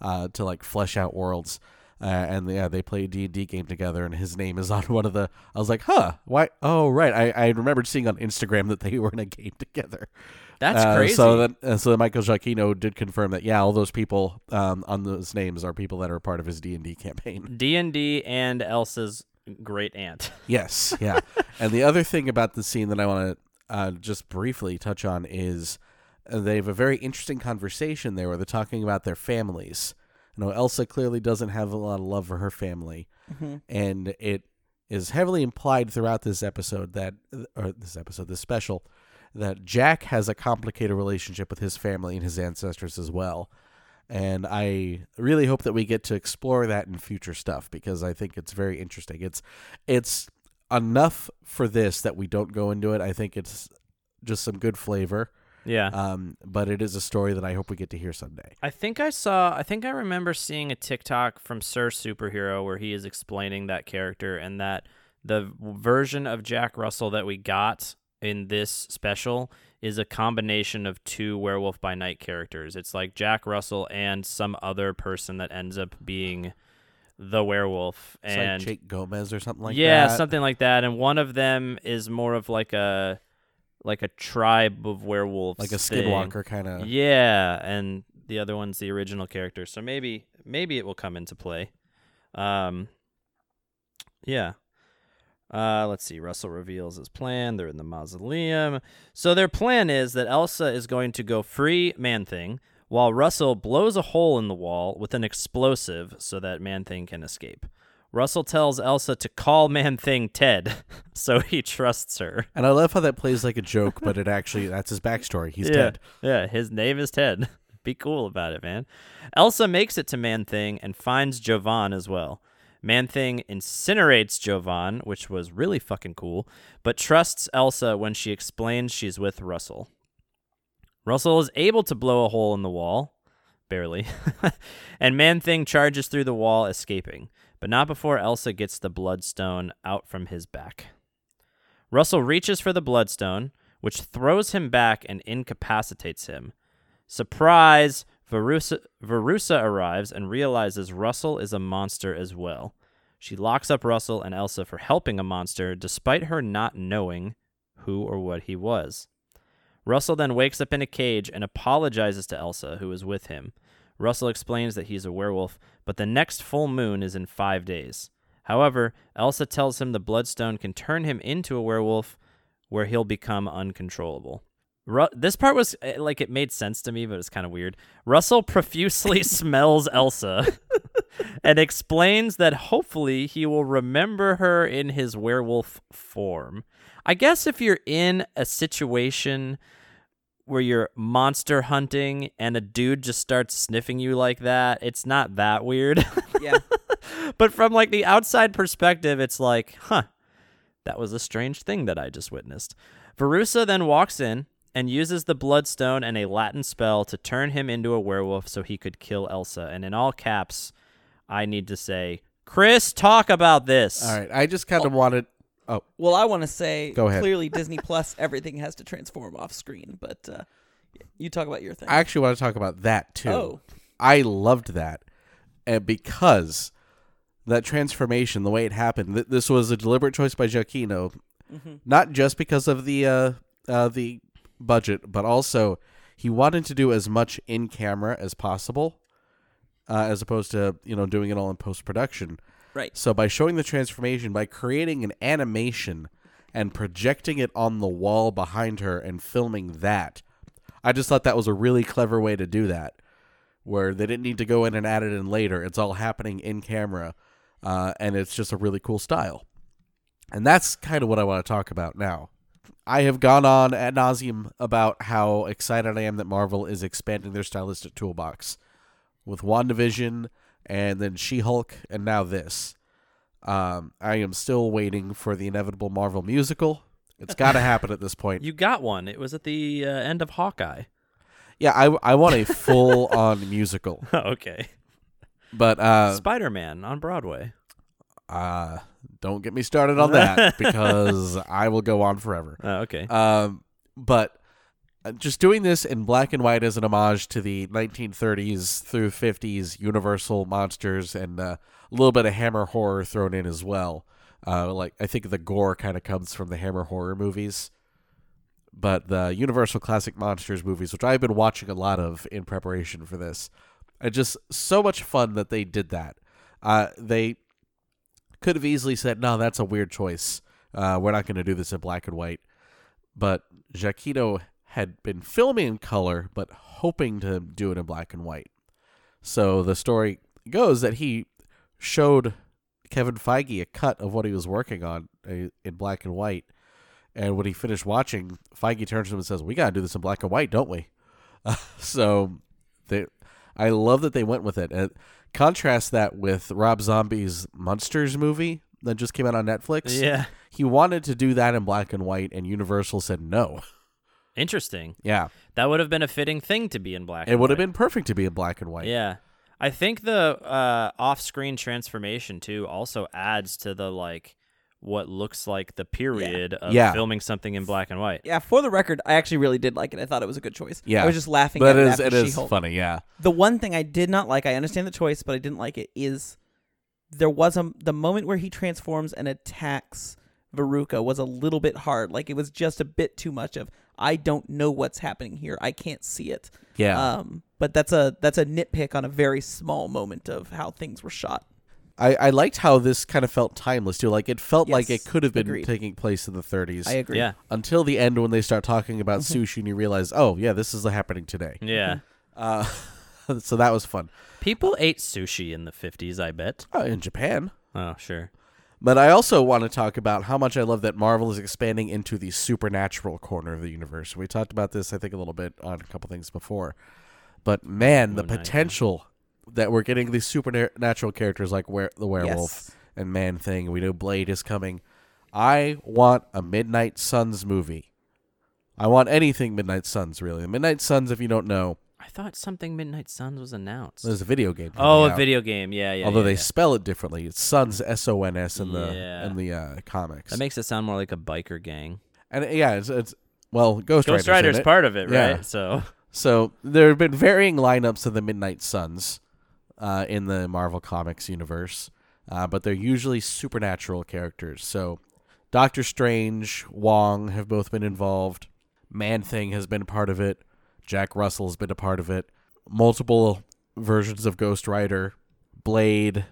uh, to like flesh out worlds. Uh, and yeah, they play a D and D game together, and his name is on one of the. I was like, huh, why? Oh, right. I, I remembered seeing on Instagram that they were in a game together. That's Uh, crazy. So that uh, so Michael Giacchino did confirm that yeah, all those people um, on those names are people that are part of his D and D campaign. D and D and Elsa's great aunt. Yes, yeah. and the other thing about the scene that I want to uh, just briefly touch on is uh, they have a very interesting conversation there where they're talking about their families. You know, Elsa clearly doesn't have a lot of love for her family, Mhm. and it is heavily implied throughout this episode that, or this episode, this special, that Jack has a complicated relationship with his family and his ancestors as well. And I really hope that we get to explore that in future stuff because I think it's very interesting. It's it's enough for this that we don't go into it. I think it's just some good flavor. Yeah. Um, but it is a story that I hope we get to hear someday. I think I saw. I think I remember seeing a TikTok from Sir Superhero where he is explaining that character and that the version of Jack Russell that we got in this special is a combination of two Werewolf by Night characters. It's like Jack Russell and some other person that ends up being the werewolf. It's and like Jake Gomez or something like yeah, that. Yeah, something like that. And one of them is more of like a like a tribe of werewolves, like a thing. skinwalker kind of. Yeah, and the other one's the original character. So maybe maybe it will come into play. Um yeah. Uh let's see. Russell reveals his plan. They're in the mausoleum. So their plan is that Elsa is going to go free Man Thing while Russell blows a hole in the wall with an explosive so that Man Thing can escape. Russell tells Elsa to call Man Thing Ted, so he trusts her. And I love how that plays like a joke, but it actually that's his backstory. He's yeah. dead. Yeah, his name is Ted. Be cool about it, man. Elsa makes it to Man Thing and finds Jovan as well. Man Thing incinerates Jovan, which was really fucking cool, but trusts Elsa when she explains she's with Russell. Russell is able to blow a hole in the wall, barely, and Man Thing charges through the wall, escaping, but not before Elsa gets the Bloodstone out from his back. Russell reaches for the Bloodstone, which throws him back and incapacitates him. Surprise! Verussa, Verussa arrives and realizes Russell is a monster as well. She locks up Russell and Elsa for helping a monster despite her not knowing who or what he was. Russell then wakes up in a cage and apologizes to Elsa, who is with him. Russell explains that he's a werewolf, but the next full moon is in five days. However, Elsa tells him the Bloodstone can turn him into a werewolf, where he'll become uncontrollable. Ru- this part was eh, like it made sense to me, but it's kind of weird. Russell profusely smells Elsa and explains that hopefully he will remember her in his werewolf form. I guess if you're in a situation where you're monster hunting and a dude just starts sniffing you like that, it's not that weird. Yeah. but from like the outside perspective, it's like, huh, that was a strange thing that I just witnessed. Verussa then walks in and uses the bloodstone and a Latin spell to turn him into a werewolf so he could kill Elsa. And in all caps, I need to say, Chris, talk about this. All right, I just kind of wanted. Oh, Well, I want to say Go ahead. clearly Disney Plus everything has to transform off screen, but uh, you talk about your thing. I actually want to talk about that too. Oh. I loved that, and because that transformation, the way it happened, th- this was a deliberate choice by Giacchino, Mm-hmm. not just because of the uh, uh, the budget, but also he wanted to do as much in camera as possible, uh, as opposed to you know doing it all in post production. right. So by showing the transformation, by creating an animation and projecting it on the wall behind her and filming that, I just thought that was a really clever way to do that. Where they didn't need to go in and add it in later. It's all happening in camera, uh, and it's just a really cool style. And that's kind of what I want to talk about now. I have gone on ad nauseum about how excited I am that Marvel is expanding their stylistic toolbox with WandaVision and then She Hulk and now this. Um, I am still waiting for the inevitable Marvel musical. It's got to happen at this point. You got one. It was at the uh, end of Hawkeye. Yeah, I, I want a full on musical. okay. But uh, Spider Man on Broadway. Uh, don't get me started on that because I will go on forever. Oh, okay. Um, but uh, just doing this in black and white as an homage to the 1930s through 50s Universal monsters and uh, a little bit of Hammer horror thrown in as well. Uh, like I think the gore kind of comes from the Hammer horror movies, but the Universal classic monsters movies, which I've been watching a lot of in preparation for this, are just so much fun that they did that. Uh, they could have easily said, "No, that's a weird choice. Uh, we're not going to do this in black and white." But Giacchino had been filming in color, but hoping to do it in black and white. So the story goes that he showed Kevin Feige a cut of what he was working on uh, in black and white. And when he finished watching, Feige turns to him and says, "We got to do this in black and white, don't we?" so they, I love that they went with it. And contrast that with Rob Zombie's Monsters movie that just came out on Netflix. yeah. He wanted to do that in black and white, and Universal said no. Interesting. Yeah, That would have been a fitting thing to be in black. it would have been perfect to be in black and white. Yeah. I think the uh, off-screen transformation too also adds to the like what looks like the period of Yeah. filming something in black and white. Yeah, for the record, I actually really did like it. I thought it was a good choice. yeah. I was just laughing but at it it is after it is She-Hulk. funny. Yeah, The one thing I did not like, I understand the choice, but I didn't like it, is there was a the moment where he transforms and attacks Veruca was a little bit hard. Like it was just a bit too much of I don't know what's happening here. I can't see it. Yeah. Um, but that's a that's a nitpick on a very small moment of how things were shot. I, I liked how this kind of felt timeless too. Like it felt like it could have been agreed. taking place in the 30s. I agree. Yeah. until the end when they start talking about sushi and you realize, oh yeah, this is happening today. Yeah. Uh, so that was fun. People ate sushi in the 50s, I bet. Uh, in Japan. Oh, sure. But I also want to talk about how much I love that Marvel is expanding into the supernatural corner of the universe. We talked about this, I think, a little bit on a couple things before. But man, the Moon Knight, yeah. potential that we're getting these supernatural characters like were- the werewolf Yes. and Man Thing. We know Blade is coming. I want a Midnight Suns movie. I want anything Midnight Suns, really. The Midnight Suns, if you don't know, I thought something Midnight Suns was announced. there's a video game. oh, a out. video game. Yeah, yeah. Although yeah, they yeah. spell it differently. It's Suns, S O N S, in the Yeah. in the uh, comics. That makes it sound more like a biker gang. And yeah, it's, it's well, Ghost, Ghost Rider's, in Rider's part of it, Yeah. right? So So there have been varying lineups of the Midnight Suns uh, in the Marvel Comics universe, uh, but they're usually supernatural characters. So Doctor Strange, Wong have both been involved. Man Thing has been a part of it. Jack Russell has been a part of it. Multiple versions of Ghost Rider, Blade,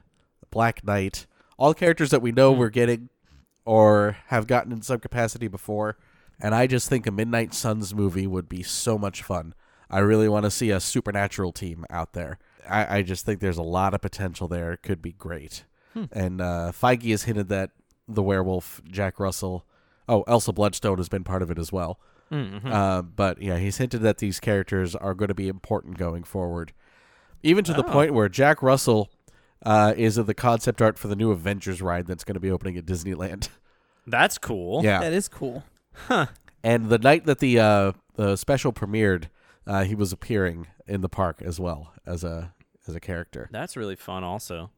Black Knight, all characters that we know we're getting or have gotten in some capacity before. And I just think a Midnight Suns movie would be so much fun. I really want to see a supernatural team out there. I, I just think there's a lot of potential there. It could be great. And uh, Feige has hinted that the werewolf, Jack Russell, oh, Elsa Bloodstone has been part of it as well. Uh, but yeah, he's hinted that these characters are going to be important going forward. Even to the point where Jack Russell uh, is in the concept art for the new Avengers ride that's going to be opening at Disneyland. that's cool. yeah. That is cool. Huh. And the night that the uh, the special premiered, uh, he was appearing in the park as well as a as a character. That's really fun. Also,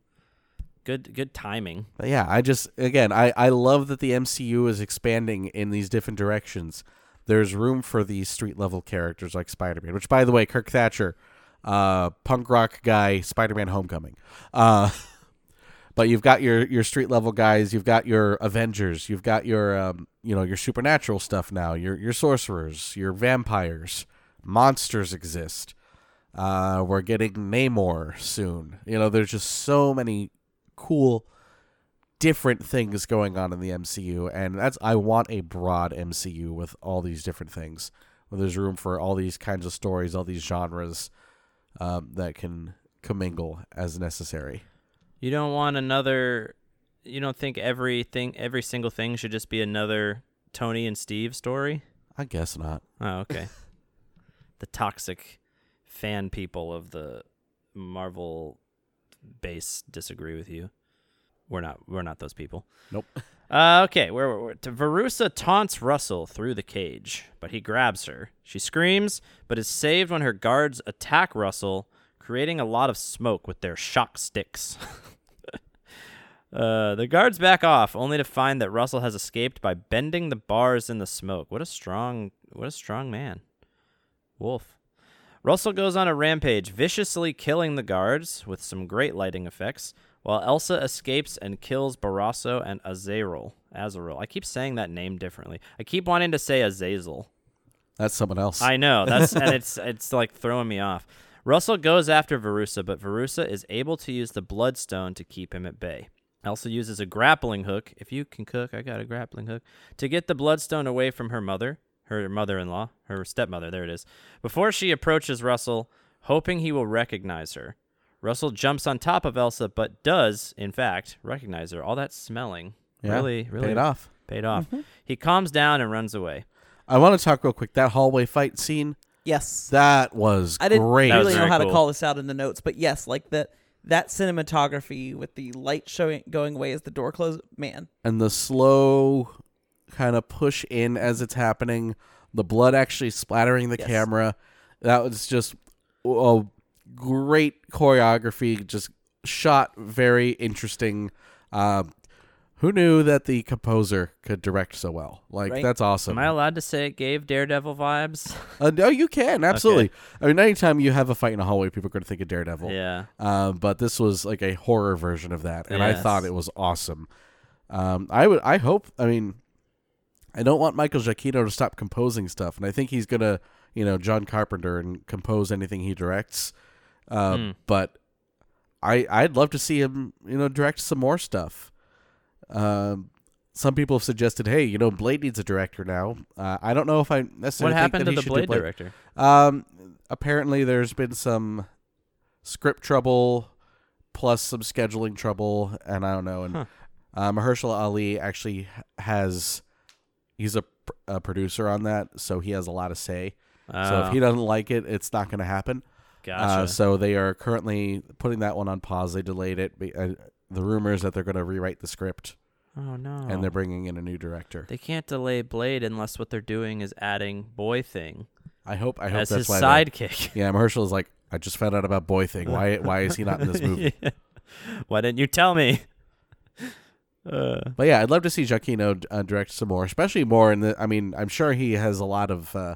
good good timing. But yeah, I just again I I love that the MCU is expanding in these different directions. There's room for these street level characters like Spider Man, which by the way, Kirk Thatcher, uh, punk rock guy, Spider Man Homecoming. Uh, but you've got your your street level guys, you've got your Avengers, you've got your um, you know your supernatural stuff now, your your sorcerers, your vampires, monsters exist. Uh, we're getting Namor soon. You know, there's just so many cool different things going on in the MCU and that's I want a broad MCU with all these different things where there's room for all these kinds of stories, all these genres um, that can commingle as necessary. You don't want another. You don't think everything, every single thing, should just be another Tony and Steve story? I guess not. Oh, okay. the toxic fan people of the Marvel base disagree with you. We're not. We're not those people. Nope. Uh, okay, where were we? Verussa taunts Russell through the cage, but he grabs her. She screams, but is saved when her guards attack Russell, creating a lot of smoke with their shock sticks. uh, the guards back off, only to find that Russell has escaped by bending the bars in the smoke. What a strong, what a strong man. Wolf. Russell goes on a rampage, viciously killing the guards with some great lighting effects, while Elsa escapes and kills Barasso and Azrael. Azrael. I keep saying that name differently. I keep wanting to say Azazel. That's someone else. I know that's and it's it's like throwing me off. Russell goes after Verussa, but Verussa is able to use the Bloodstone to keep him at bay. Elsa uses a grappling hook. If you can cook, I got a grappling hook to get the Bloodstone away from her mother, her mother-in-law, her stepmother. There it is. Before she approaches Russell, hoping he will recognize her. Russell jumps on top of Elsa, but does, in fact, recognize her. All that smelling Yeah, really, really paid off. Paid off. Mm-hmm. He calms down and runs away. I want to talk real quick. That hallway fight scene, Yes. that was great. I didn't great. That was really know how cool. to call this out in the notes, but yes, like that that cinematography with the light showing going away as the door closes. Man, and the slow kind of push in as it's happening, the blood actually splattering the Yes. camera. That was just a great choreography, just shot very interesting. Um, who knew that the composer could direct so well? Like Right. that's awesome. Am I allowed to say it gave Daredevil vibes? Uh, no, you can absolutely. I mean, anytime you have a fight in a hallway, people are going to think of Daredevil. yeah. Uh, but this was like a horror version of that, and I thought it was awesome. Um, I would. I hope. I mean, I don't want Michael Giacchino to stop composing stuff, and I think he's gonna, you know, John Carpenter and compose anything he directs. Um, Hmm. But I I'd love to see him, you know, direct some more stuff. Um, some people have suggested, hey, you know, Blade needs a director now. Uh, I don't know if I necessarily What happened to the do Blade director? Um, apparently there's been some script trouble, plus some scheduling trouble, and I don't know. And Huh. uh, Mahershala Ali actually has, he's a, a producer on that, so he has a lot of say. so Oh, if he doesn't like it, it's not going to happen. gotcha. Uh, so they are currently putting that one on pause. They delayed it. Uh, the rumor is that they're going to rewrite the script, oh no. and they're bringing in a new director. They can't delay Blade unless what they're doing is adding Boy Thing I hope. I hope as that's his they- sidekick. Yeah, Mahershala's like, I just found out about Boy Thing. Why? Why is he not in this movie? Why didn't you tell me? Uh, But yeah, I'd love to see Giacchino uh, direct some more, especially more in the. I mean, I'm sure he has a lot of, uh,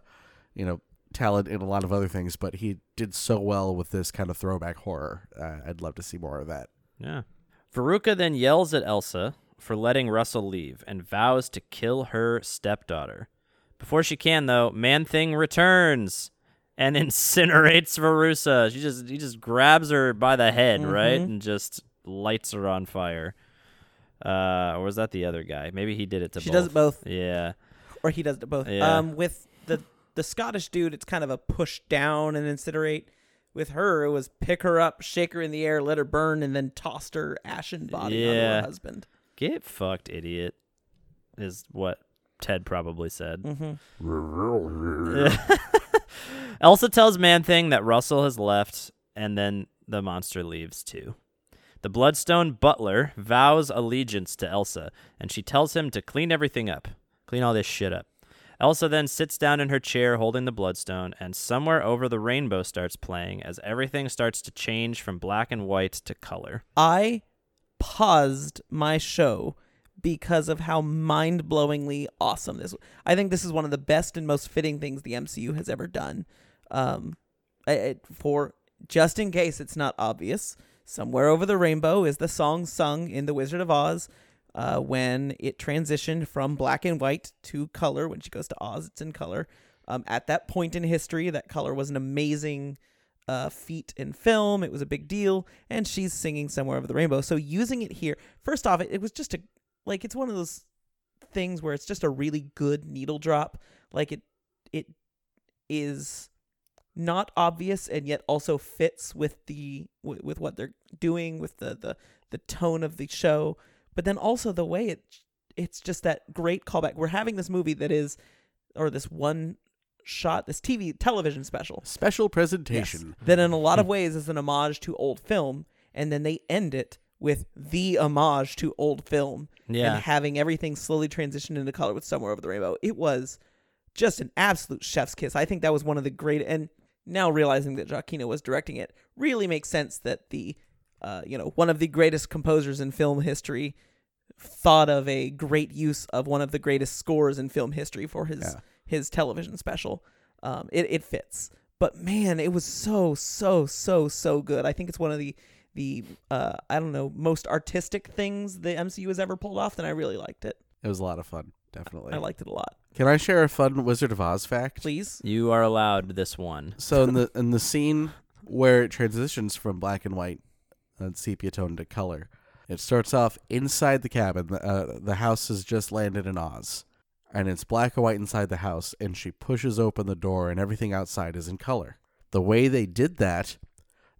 you know, talent in a lot of other things, but he did so well with this kind of throwback horror. Uh, I'd love to see more of that. yeah. Veruca then yells at Elsa for letting Russell leave and vows to kill her stepdaughter. Before she can, though, Man Thing returns and incinerates Veruca. She just he just grabs her by the head, right, and just lights her on fire. Uh, or was that the other guy? Maybe he did it to both She both. does it both, Yeah. or he does it both. Yeah. Um, with the the Scottish dude, it's kind of a push down and incinerate. With her, it was pick her up, shake her in the air, let her burn, and then tossed her ashen body Yeah. her husband. Get fucked, idiot. Is what Ted probably said. Mm-hmm. Elsa tells Man Thing that Russell has left, and then the monster leaves too. The Bloodstone butler vows allegiance to Elsa, and she tells him to clean everything up. Clean all this shit up. Elsa then sits down in her chair holding the Bloodstone, and somewhere over the rainbow starts playing as everything starts to change from black and white to color. I paused my show because of how mind-blowingly awesome this. I think this is one of the best and most fitting things the MCU has ever done. Um, I- I- for just in case it's not obvious, somewhere over the rainbow is the song sung in The Wizard of Oz. Uh, when it transitioned from black and white to color, when she goes to Oz, it's in color. Um, at that point in history, that color was an amazing uh, feat in film. It was a big deal, and she's singing somewhere over the rainbow. So using it here, first off, it, it was just a like it's one of those things where it's just a really good needle drop. Like it, it is not obvious and yet also fits with the with, with what they're doing with the the the tone of the show. But then also the way it it's just that great callback. We're having this movie that is or this one shot, this TV television special Special presentation. that in a lot of ways is an homage to old film, and then they end it with the homage to old film Yeah. and having everything slowly transition into color with somewhere over the rainbow. It was just an absolute chef's kiss. I think that was one of the great and now realizing that Giacchino was directing it really makes sense that the uh, you know one of the greatest composers in film history thought of a great use of one of the greatest scores in film history for his Yeah. his television special. Um, it it fits, but man, it was so so so so good. I think it's one of the the uh, I don't know most artistic things the MCU has ever pulled off, and I really liked it. It was a lot of fun. Definitely. I liked it a lot. Can I share a fun Wizard of Oz fact? Please, You are allowed this one. So in the in the scene where it transitions from black and white and sepia tone to color, it starts off inside the cabin. The, uh, the house has just landed in Oz, and it's black and white inside the house. And she pushes open the door, and everything outside is in color. The way they did that,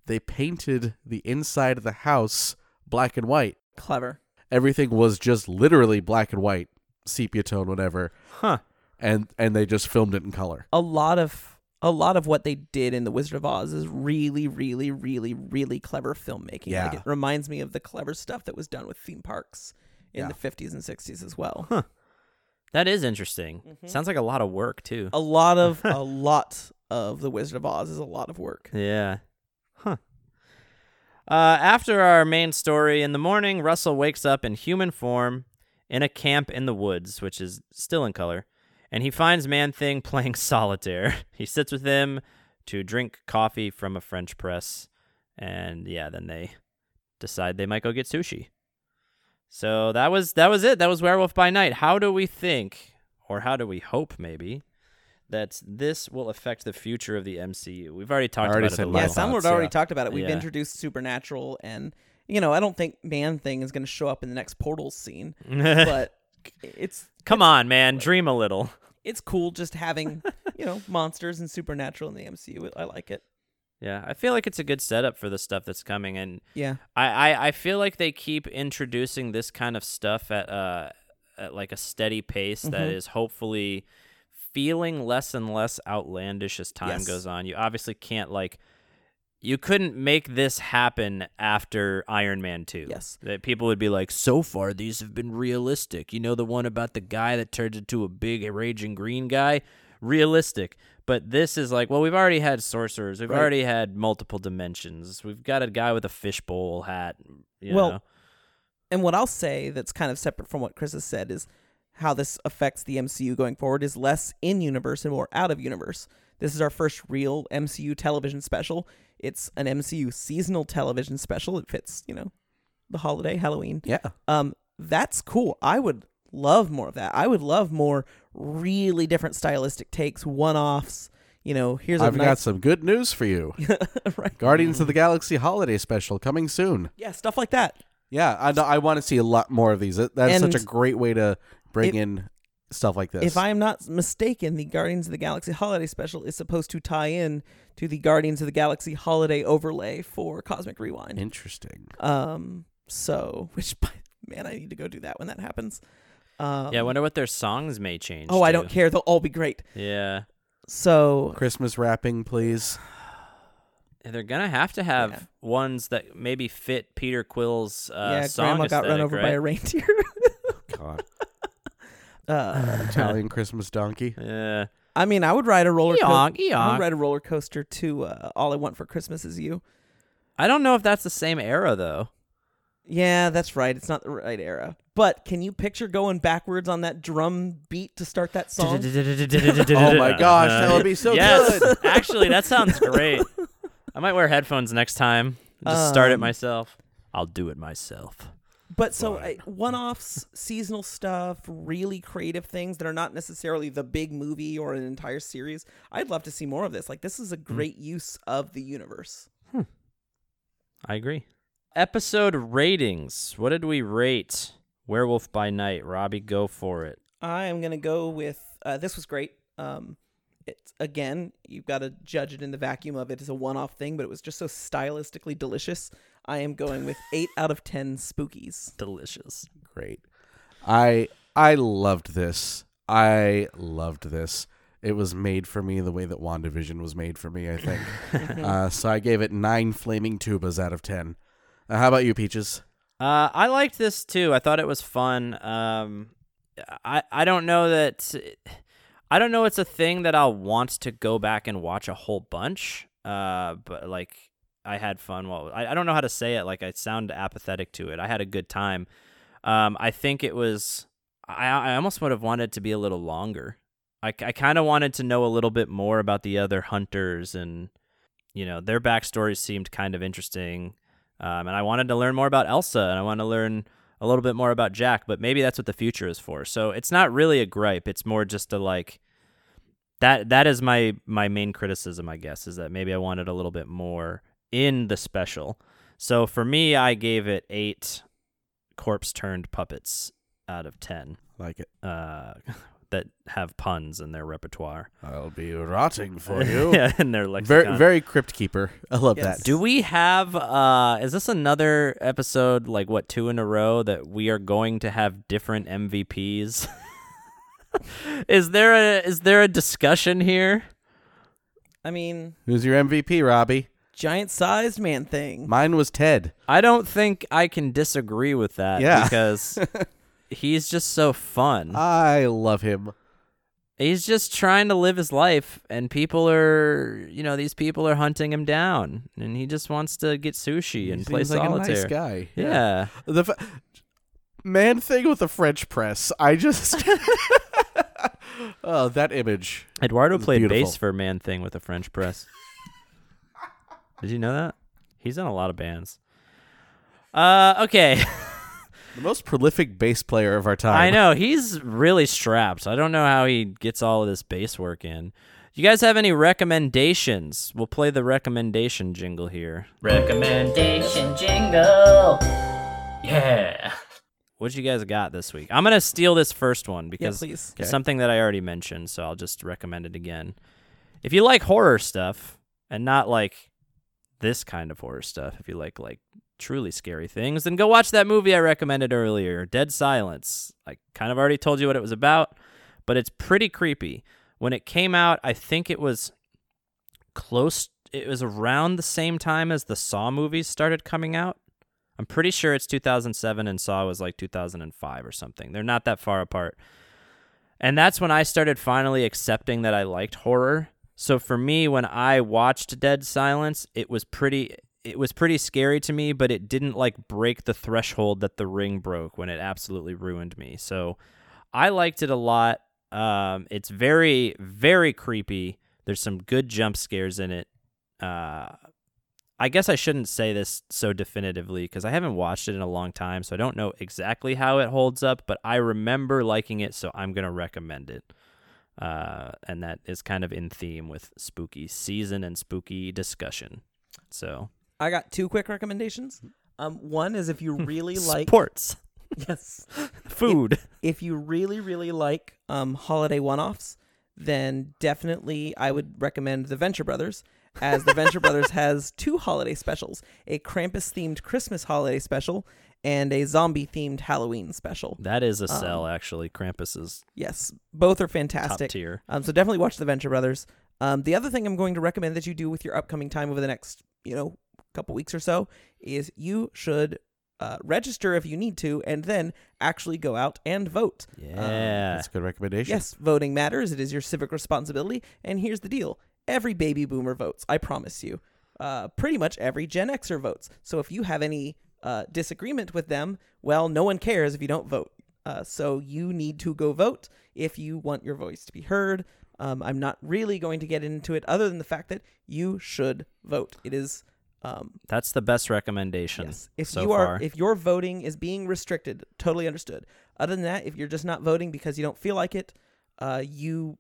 they painted the inside of the house black and white. clever. Everything was just literally black and white, sepia tone, whatever, Huh. and and they just filmed it in color. A lot of a lot of what they did in the Wizard of Oz is really, really, really, really clever filmmaking. Yeah. Like it reminds me of the clever stuff that was done with theme parks in Yeah. the fifties and sixties as well. Huh. That is interesting. Mm-hmm. Sounds like a lot of work too. A lot of a lot of the Wizard of Oz is a lot of work. Yeah. Huh. Uh, after our main story in the morning, Russell wakes up in human form in a camp in the woods, which is still in color, and he finds Man Thing playing solitaire. He sits with him to drink coffee from a French press, and yeah, then they decide they might go get sushi. So that was that was it. That was Werewolf by Night. How do we think, or how do we hope, maybe, that this will affect the future of the MCU? We've already talked already about it a my Yeah, little. thoughts, Soundlord already yeah. talked about it. We've Yeah. introduced Supernatural, and you know, I don't think Man Thing is going to show up in the next Portal scene, but it's come on, man, dream a little. it's cool just having you know monsters and supernatural in the MCU. I like it. Yeah, I feel like it's a good setup for the stuff that's coming, and Yeah, I, I, I feel like they keep introducing this kind of stuff at uh at like a steady pace that Mhm. is hopefully feeling less and less outlandish as time Yes. goes on. You obviously can't like you couldn't make this happen after Iron Man 2. Yes. That people would be like, so far these have been realistic. You know the one about the guy that turns into a big raging green guy? Realistic. But this is like, well, we've already had sorcerers. We've Right. already had multiple dimensions. We've got a guy with a fishbowl hat. You Well, know? and what I'll say that's kind of separate from what Chris has said is how this affects the MCU going forward is less in universe and more out of universe. This is our first real MCU television special. It's an MCU seasonal television special. It fits, you know, the holiday, Halloween. Yeah. Um, that's cool. I would love more of that. I would love more really different stylistic takes, one offs. You know, here's I've got nice, some good news for you. right. Guardians of the Galaxy holiday special coming soon. Yeah, stuff like that. Yeah, I, I want to see a lot more of these. That- That's such a great way to bring if- in stuff like this. If I am not mistaken, the Guardians of the Galaxy holiday special is supposed to tie in to the Guardians of the Galaxy holiday overlay for Cosmic Rewind. Interesting. Um, so which man, I need to go do that when that happens. Um, yeah, I wonder what their songs may change. oh, I don't care. They'll all be great. Yeah. So Christmas wrapping, please. They're gonna have to have Yeah. ones that maybe fit Peter Quill's uh, yeah, song Grandma got run over right? by a reindeer. God. uh, Italian Christmas donkey. Yeah. I mean, I would ride a roller coaster. Eonk, I would ride a roller coaster to uh, "All I Want for Christmas Is You." I don't know if that's the same era though. Yeah, that's right. It's not the right era. But can you picture going backwards on that drum beat to start that song? Oh my gosh, that would be so yes. good. Actually, that sounds great. I might wear headphones next time. And just start it Um, myself. I'll do it myself. But so I, one-offs, seasonal stuff, really creative things that are not necessarily the big movie or an entire series. I'd love to see more of this. Like this is a great use of the universe. I agree. Episode ratings. What did we rate? Werewolf by Night. Robbie, go for it. I am gonna go with uh, this was great. Um, it's again, you've got to judge it in the vacuum of it as a one-off thing, but it was just so stylistically delicious. I am going with eight out of ten spookies. Delicious. Great. I I loved this. I loved this. It was made for me the way that WandaVision was made for me, I think. uh, so I gave it nine flaming tubas out of ten. Uh, how about you, Peaches? Uh, I liked this too. I thought it was fun. Um, I I don't know that. I don't know it's a thing that I'll want to go back and watch a whole bunch. Uh, but like I had fun. Well, I, I don't know how to say it. Like I sound apathetic to it. I had a good time. Um, I think it was. I I almost would have wanted to be a little longer. I I kind of wanted to know a little bit more about the other hunters and you know their backstories seemed kind of interesting. Um, and I wanted to learn more about Elsa, and I want to learn a little bit more about Jack. But maybe that's what the future is for. So it's not really a gripe. It's more just a like that. That is my my main criticism, I guess, is that maybe I wanted a little bit more in the special. So for me, I gave it eight corpse turned puppets out of ten Like it. uh, that have puns in their repertoire. I'll be rotting for you. yeah, in their lexicon. Very very crypt keeper. I love Yes. that. Do we have uh is this another episode like what two in a row that we are going to have different MVPs? is there a is there a discussion here? I mean, Who's your MVP, Robbie? Giant-sized man thing. Mine was Ted. I don't think I can disagree with that Yeah. because he's just so fun. I love him. he's just trying to live his life and people are you know these people are hunting him down and he just wants to get sushi and He play seems like solitaire. a nice guy. Yeah. The fa- man thing with the French press. I just Oh, that image. Eduardo It's played beautiful. bass for Man Thing with a French press. Did you know that? He's in a lot of bands. Uh, okay. The most prolific bass player of our time. I know he's really strapped. I don't know how he gets all of this bass work in. You guys have any recommendations? We'll play the recommendation jingle here. Recommendation jingle. Yeah. What you guys got this week? I'm gonna steal this first one because please. it's something that I already mentioned, so I'll just recommend it again. If you like horror stuff and not like this kind of horror stuff, if you like like truly scary things, then go watch that movie I recommended earlier, Dead Silence. I kind of already told you what it was about, but it's pretty creepy. When it came out, I think it was close it was around the same time as the Saw movies started coming out. I'm pretty sure it's 2007 and Saw was like 2005 or something. They're not that far apart. And that's when I started finally accepting that I liked horror. So for me when I watched Dead Silence, it was pretty it was pretty scary to me, but it didn't like break the threshold that The Ring broke when it absolutely ruined me. So I liked it a lot. Um, it's very very creepy. There's some good jump scares in it. Uh, I guess I shouldn't say this so definitively because I haven't watched it in a long time, so I don't know exactly how it holds up, but I remember liking it, so I'm to recommend it. Uh, and that is kind of in theme with spooky season and spooky discussion. So, I got two quick recommendations. Um, one is if you really like sports, yes, food. if you really really like um holiday one-offs, then definitely I would recommend the Venture Brothers, as the Venture Brothers has two holiday specials: a Krampus themed Christmas holiday special and a zombie themed Halloween special. that is a sell, actually. Krampus is Yes, both are top fantastic. tier. Um, so definitely watch the Venture Brothers. Um, the other thing I'm going to recommend that you do with your upcoming time over the next, you know, couple weeks or so is you should uh, register if you need to, and then actually go out and vote. Yeah. That's a good recommendation. Yes, voting matters. It is your civic responsibility. And here's the deal: every baby boomer votes. I promise you. Uh, pretty much every Gen Xer votes. So if you have any uh, disagreement with them, well, no one cares if you don't vote. Uh, so you need to go vote if you want your voice to be heard. Um, I'm not really going to get into it, other than the fact that you should vote. It is um, That's the best recommendation Yes. If so you are far. if your voting is being restricted, totally understood. Other than that, if you're just not voting because you don't feel like it, uh, you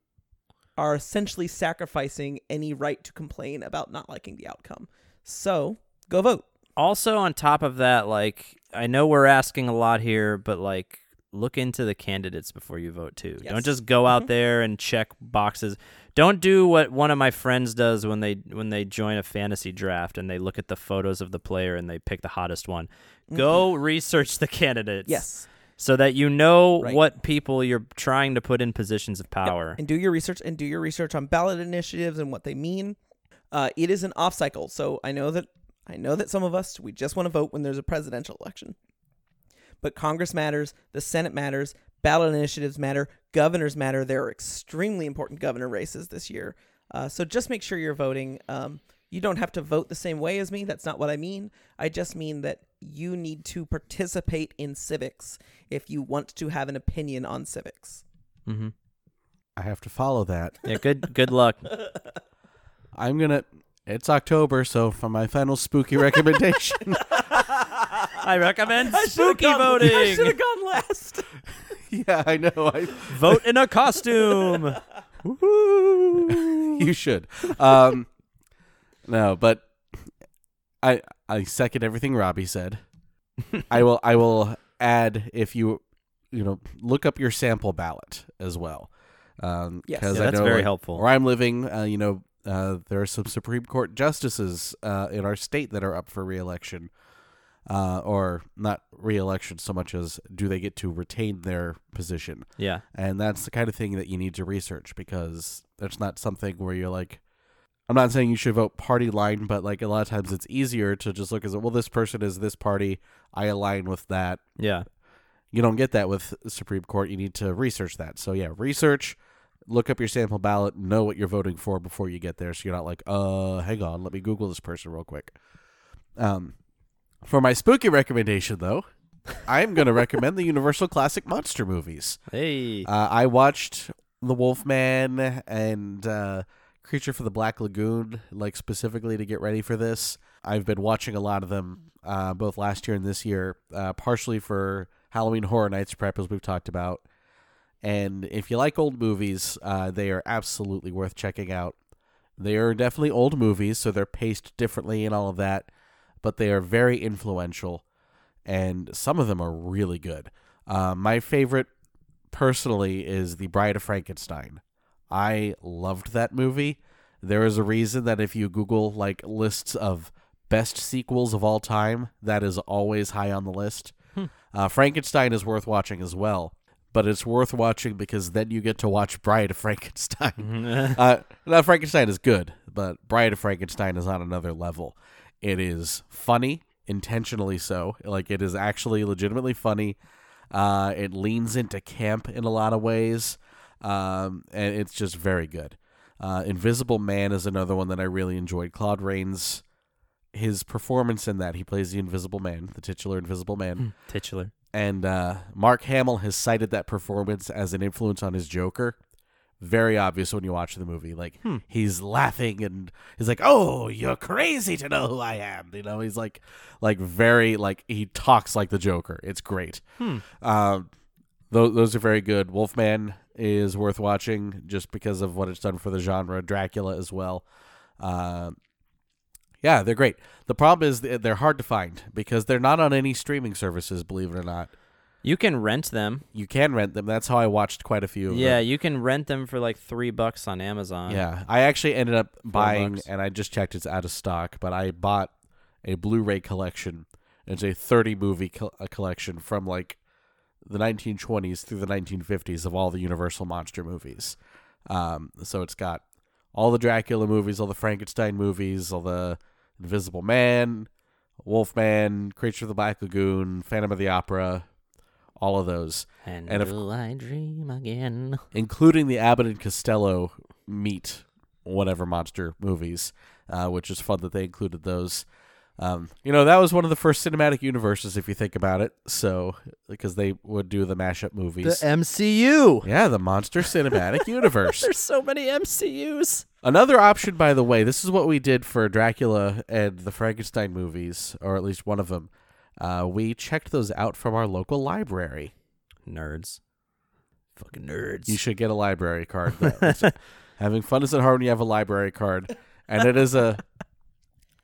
are essentially sacrificing any right to complain about not liking the outcome. So go vote. Also on top of that like i know we're asking a lot here but like look into the candidates before you vote too Yes. don't just go out there and check boxes don't do what one of my friends does when they when they join a fantasy draft and they look at the photos of the player and they pick the hottest one go research the candidates Yes. so that you know Right. what people you're trying to put in positions of power And do your research and do your research on ballot initiatives and what they mean. Uh, it is an off cycle, so I know that I know that some of us we just want to vote when there's a presidential election. But Congress matters, the Senate matters, ballot initiatives matter, governors matter. There are extremely important governor races this year. Uh, so just make sure you're voting. Um, you don't have to vote the same way as me. That's not what I mean. I just mean that you need to participate in civics if you want to have an opinion on civics. mm-hmm. I have to follow that. yeah good good luck I'm gonna. It's October, so for my final spooky recommendation, i recommend spooky voting I should have gone last. yeah, I know. I, vote in a costume you should. Um, no, but I I second everything Robbie said. I will I will add if you you know look up your sample ballot as well. Um, Yes. 'cause Yeah, I that's know, very like, helpful. Where I'm living, uh, you know, uh, there are some Supreme Court justices uh, in our state that are up for reelection. Uh, or not reelection so much as do they get to retain their position? yeah And that's the kind of thing that you need to research because that's not something where you're like, I'm not saying you should vote party line, but like a lot of times it's easier to just look as well, this person is this party. I align with that. yeah You don't get that with Supreme Court. You need to research that. So yeah, research, look up your sample ballot, know what you're voting for before you get there. So you're not like, uh, hang on, let me Google this person real quick. Um, for my spooky recommendation though, I'm going to recommend the Universal Classic Monster movies. Hey. Uh, I watched The Wolfman and uh, Creature for the Black Lagoon, like specifically to get ready for this. I've been watching a lot of them, uh, both last year and this year, uh, partially for Halloween Horror Nights Prep, as we've talked about. And if you like old movies, uh, they are absolutely worth checking out. They are definitely old movies, so they're paced differently and all of that, but they are very influential, and some of them are really good. Uh, my favorite, personally, is The Bride of Frankenstein. I loved that movie. There is a reason that if you Google like lists of best sequels of all time, that is always high on the list. Uh, Frankenstein is worth watching as well, but it's worth watching because then you get to watch Bride of Frankenstein. uh, now, Frankenstein is good, but Bride of Frankenstein is on another level. It is funny, intentionally so. Like it is actually legitimately funny. Uh, it leans into camp in a lot of ways, um, and it's just very good. Uh, Invisible Man is another one that I really enjoyed. Claude Rains, his performance in that, he plays the Invisible Man, the titular Invisible Man Titular. And uh, Mark Hamill has cited that performance as an influence on his Joker. Very obvious when you watch the movie. Like he's laughing and he's like, "Oh, you're crazy to know who I am." You know, he's like, like very like he talks like the Joker. It's great. Um, those those are very good. Wolfman is worth watching just because of what it's done for the genre. Dracula as well. Uh, yeah, they're great. The problem is they're hard to find because they're not on any streaming services. Believe it or not You can rent them. you can rent them. That's how I watched quite a few. Of Yeah, them. you can rent them for like three bucks on Amazon. yeah. I actually ended up buying, bucks. and I just checked it's out of stock. But I bought a Blu-ray collection. It's a 30 movie co- a collection from like the 1920s through the 1950s of all the Universal monster movies. Um, so it's got all the Dracula movies, all the Frankenstein movies, all the Invisible Man, Wolfman, Creature of the Black Lagoon, Phantom of the Opera, all of those. And, And of- will I dream again? including the Abbott and Costello meet whatever monster movies, uh, which is fun that they included those. Um, you know, that was one of the first cinematic universes, if you think about it. So, because they would do the mashup movies. The. MCU. yeah, the Monster Cinematic Universe. There's so many MCUs. Another option, by the way, this is what we did for Dracula and the Frankenstein movies, or at least one of them. Uh, we checked those out from our local library. Nerds. Fucking nerds. You should get a library card. Having fun isn't hard when you have a library card, and it is a.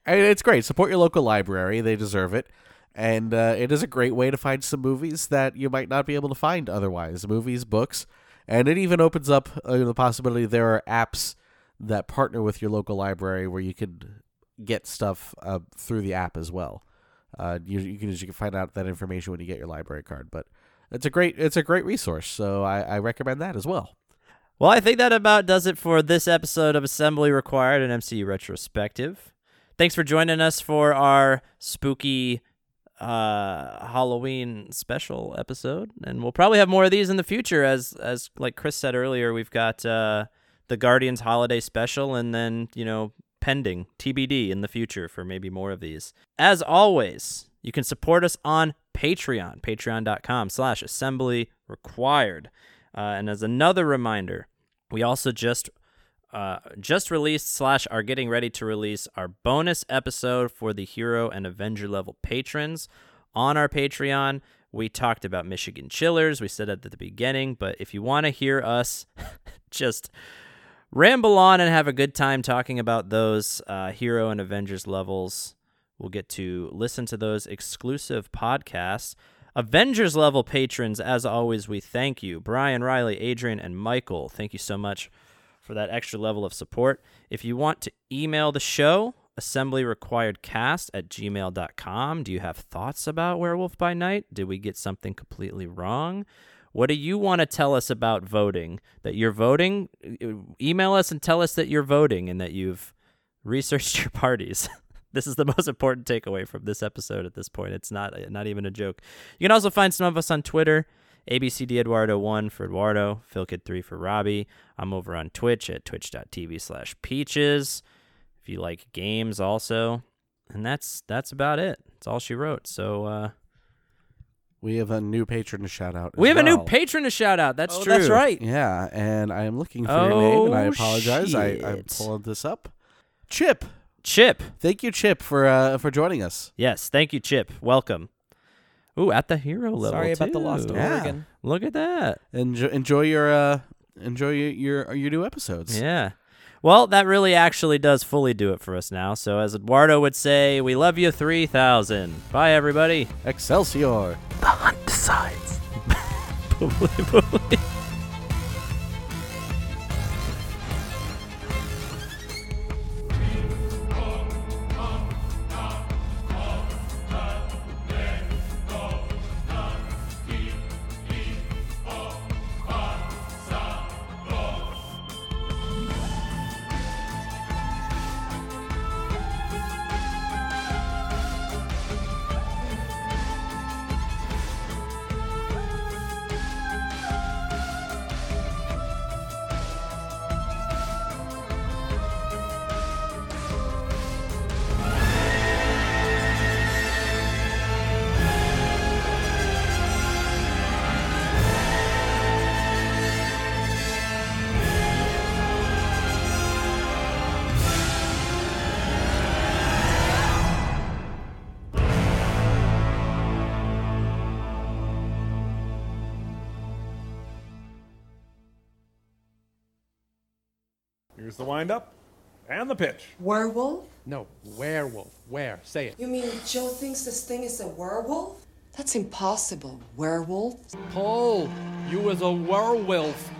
it's great. Support your local library; they deserve it, and uh, it is a great way to find some movies that you might not be able to find otherwise. Movies, books, and it even opens up uh, the possibility there are apps that partner with your local library where you could get stuff uh, through the app as well. Uh, you, you can you can find out that information when you get your library card, but it's a great it's a great resource. So I, I recommend that as well. Well, I think that about does it for this episode of Assembly Required, an MCU retrospective. Thanks for joining us for our spooky uh Halloween special episode and we'll probably have more of these in the future. As as like Chris said earlier we've got uh the Guardians holiday special and then you know pending TBD in the future for maybe more of these. As always you can support us on Patreon patreon.com slash assembly required. Uh, and as another reminder we also just uh, just released slash are getting ready to release our bonus episode for the hero and avenger level patrons. On our patreon we talked about michigan chillers. We said at the beginning but if you want to hear us just ramble on and have a good time talking about those uh, hero and avengers levels we'll get to listen to those exclusive podcasts. Avengers level patrons as always we thank you. Brian riley adrian and michael thank you so much for that extra level of support. If you want to email the show, assemblyrequiredcast at gmail.com. Do you have thoughts about Werewolf by Night? Did we get something completely wrong? What do you want to tell us about voting? That you're voting? Email us and tell us that you're voting and that you've researched your parties. this is the most important takeaway from this episode at this point. It's not not even a joke. You can also find some of us on Twitter. ABCD Eduardo 1 for Eduardo, PhilKid3 for Robbie. I'm over on Twitch at twitch.tv slash peaches. If you like games also. And that's that's about it. That's all she wrote. So uh We have a new patron to shout out. we as have a new patron to shout out. That's oh, true. that's right. Yeah, and I am looking for your name, and I Oh, apologize. I, I'm shit. pulling this up. Chip, Chip. thank you, Chip, for uh, for joining us. Yes, thank you, Chip. Welcome. Ooh, at the hero level. Sorry about the lost. Yeah. Oregon. Look at that. Enjoy, enjoy your uh, enjoy your, your your new episodes. Yeah. Well, that really actually does fully do it for us now. So, as Eduardo would say, we love you 3000. Bye, everybody. Excelsior. The hunt decides. Here's the windup and the pitch. Werewolf? No, werewolf. Where? Say it. You mean Joe thinks this thing is a werewolf? That's impossible. Werewolf? Paul, you was a werewolf.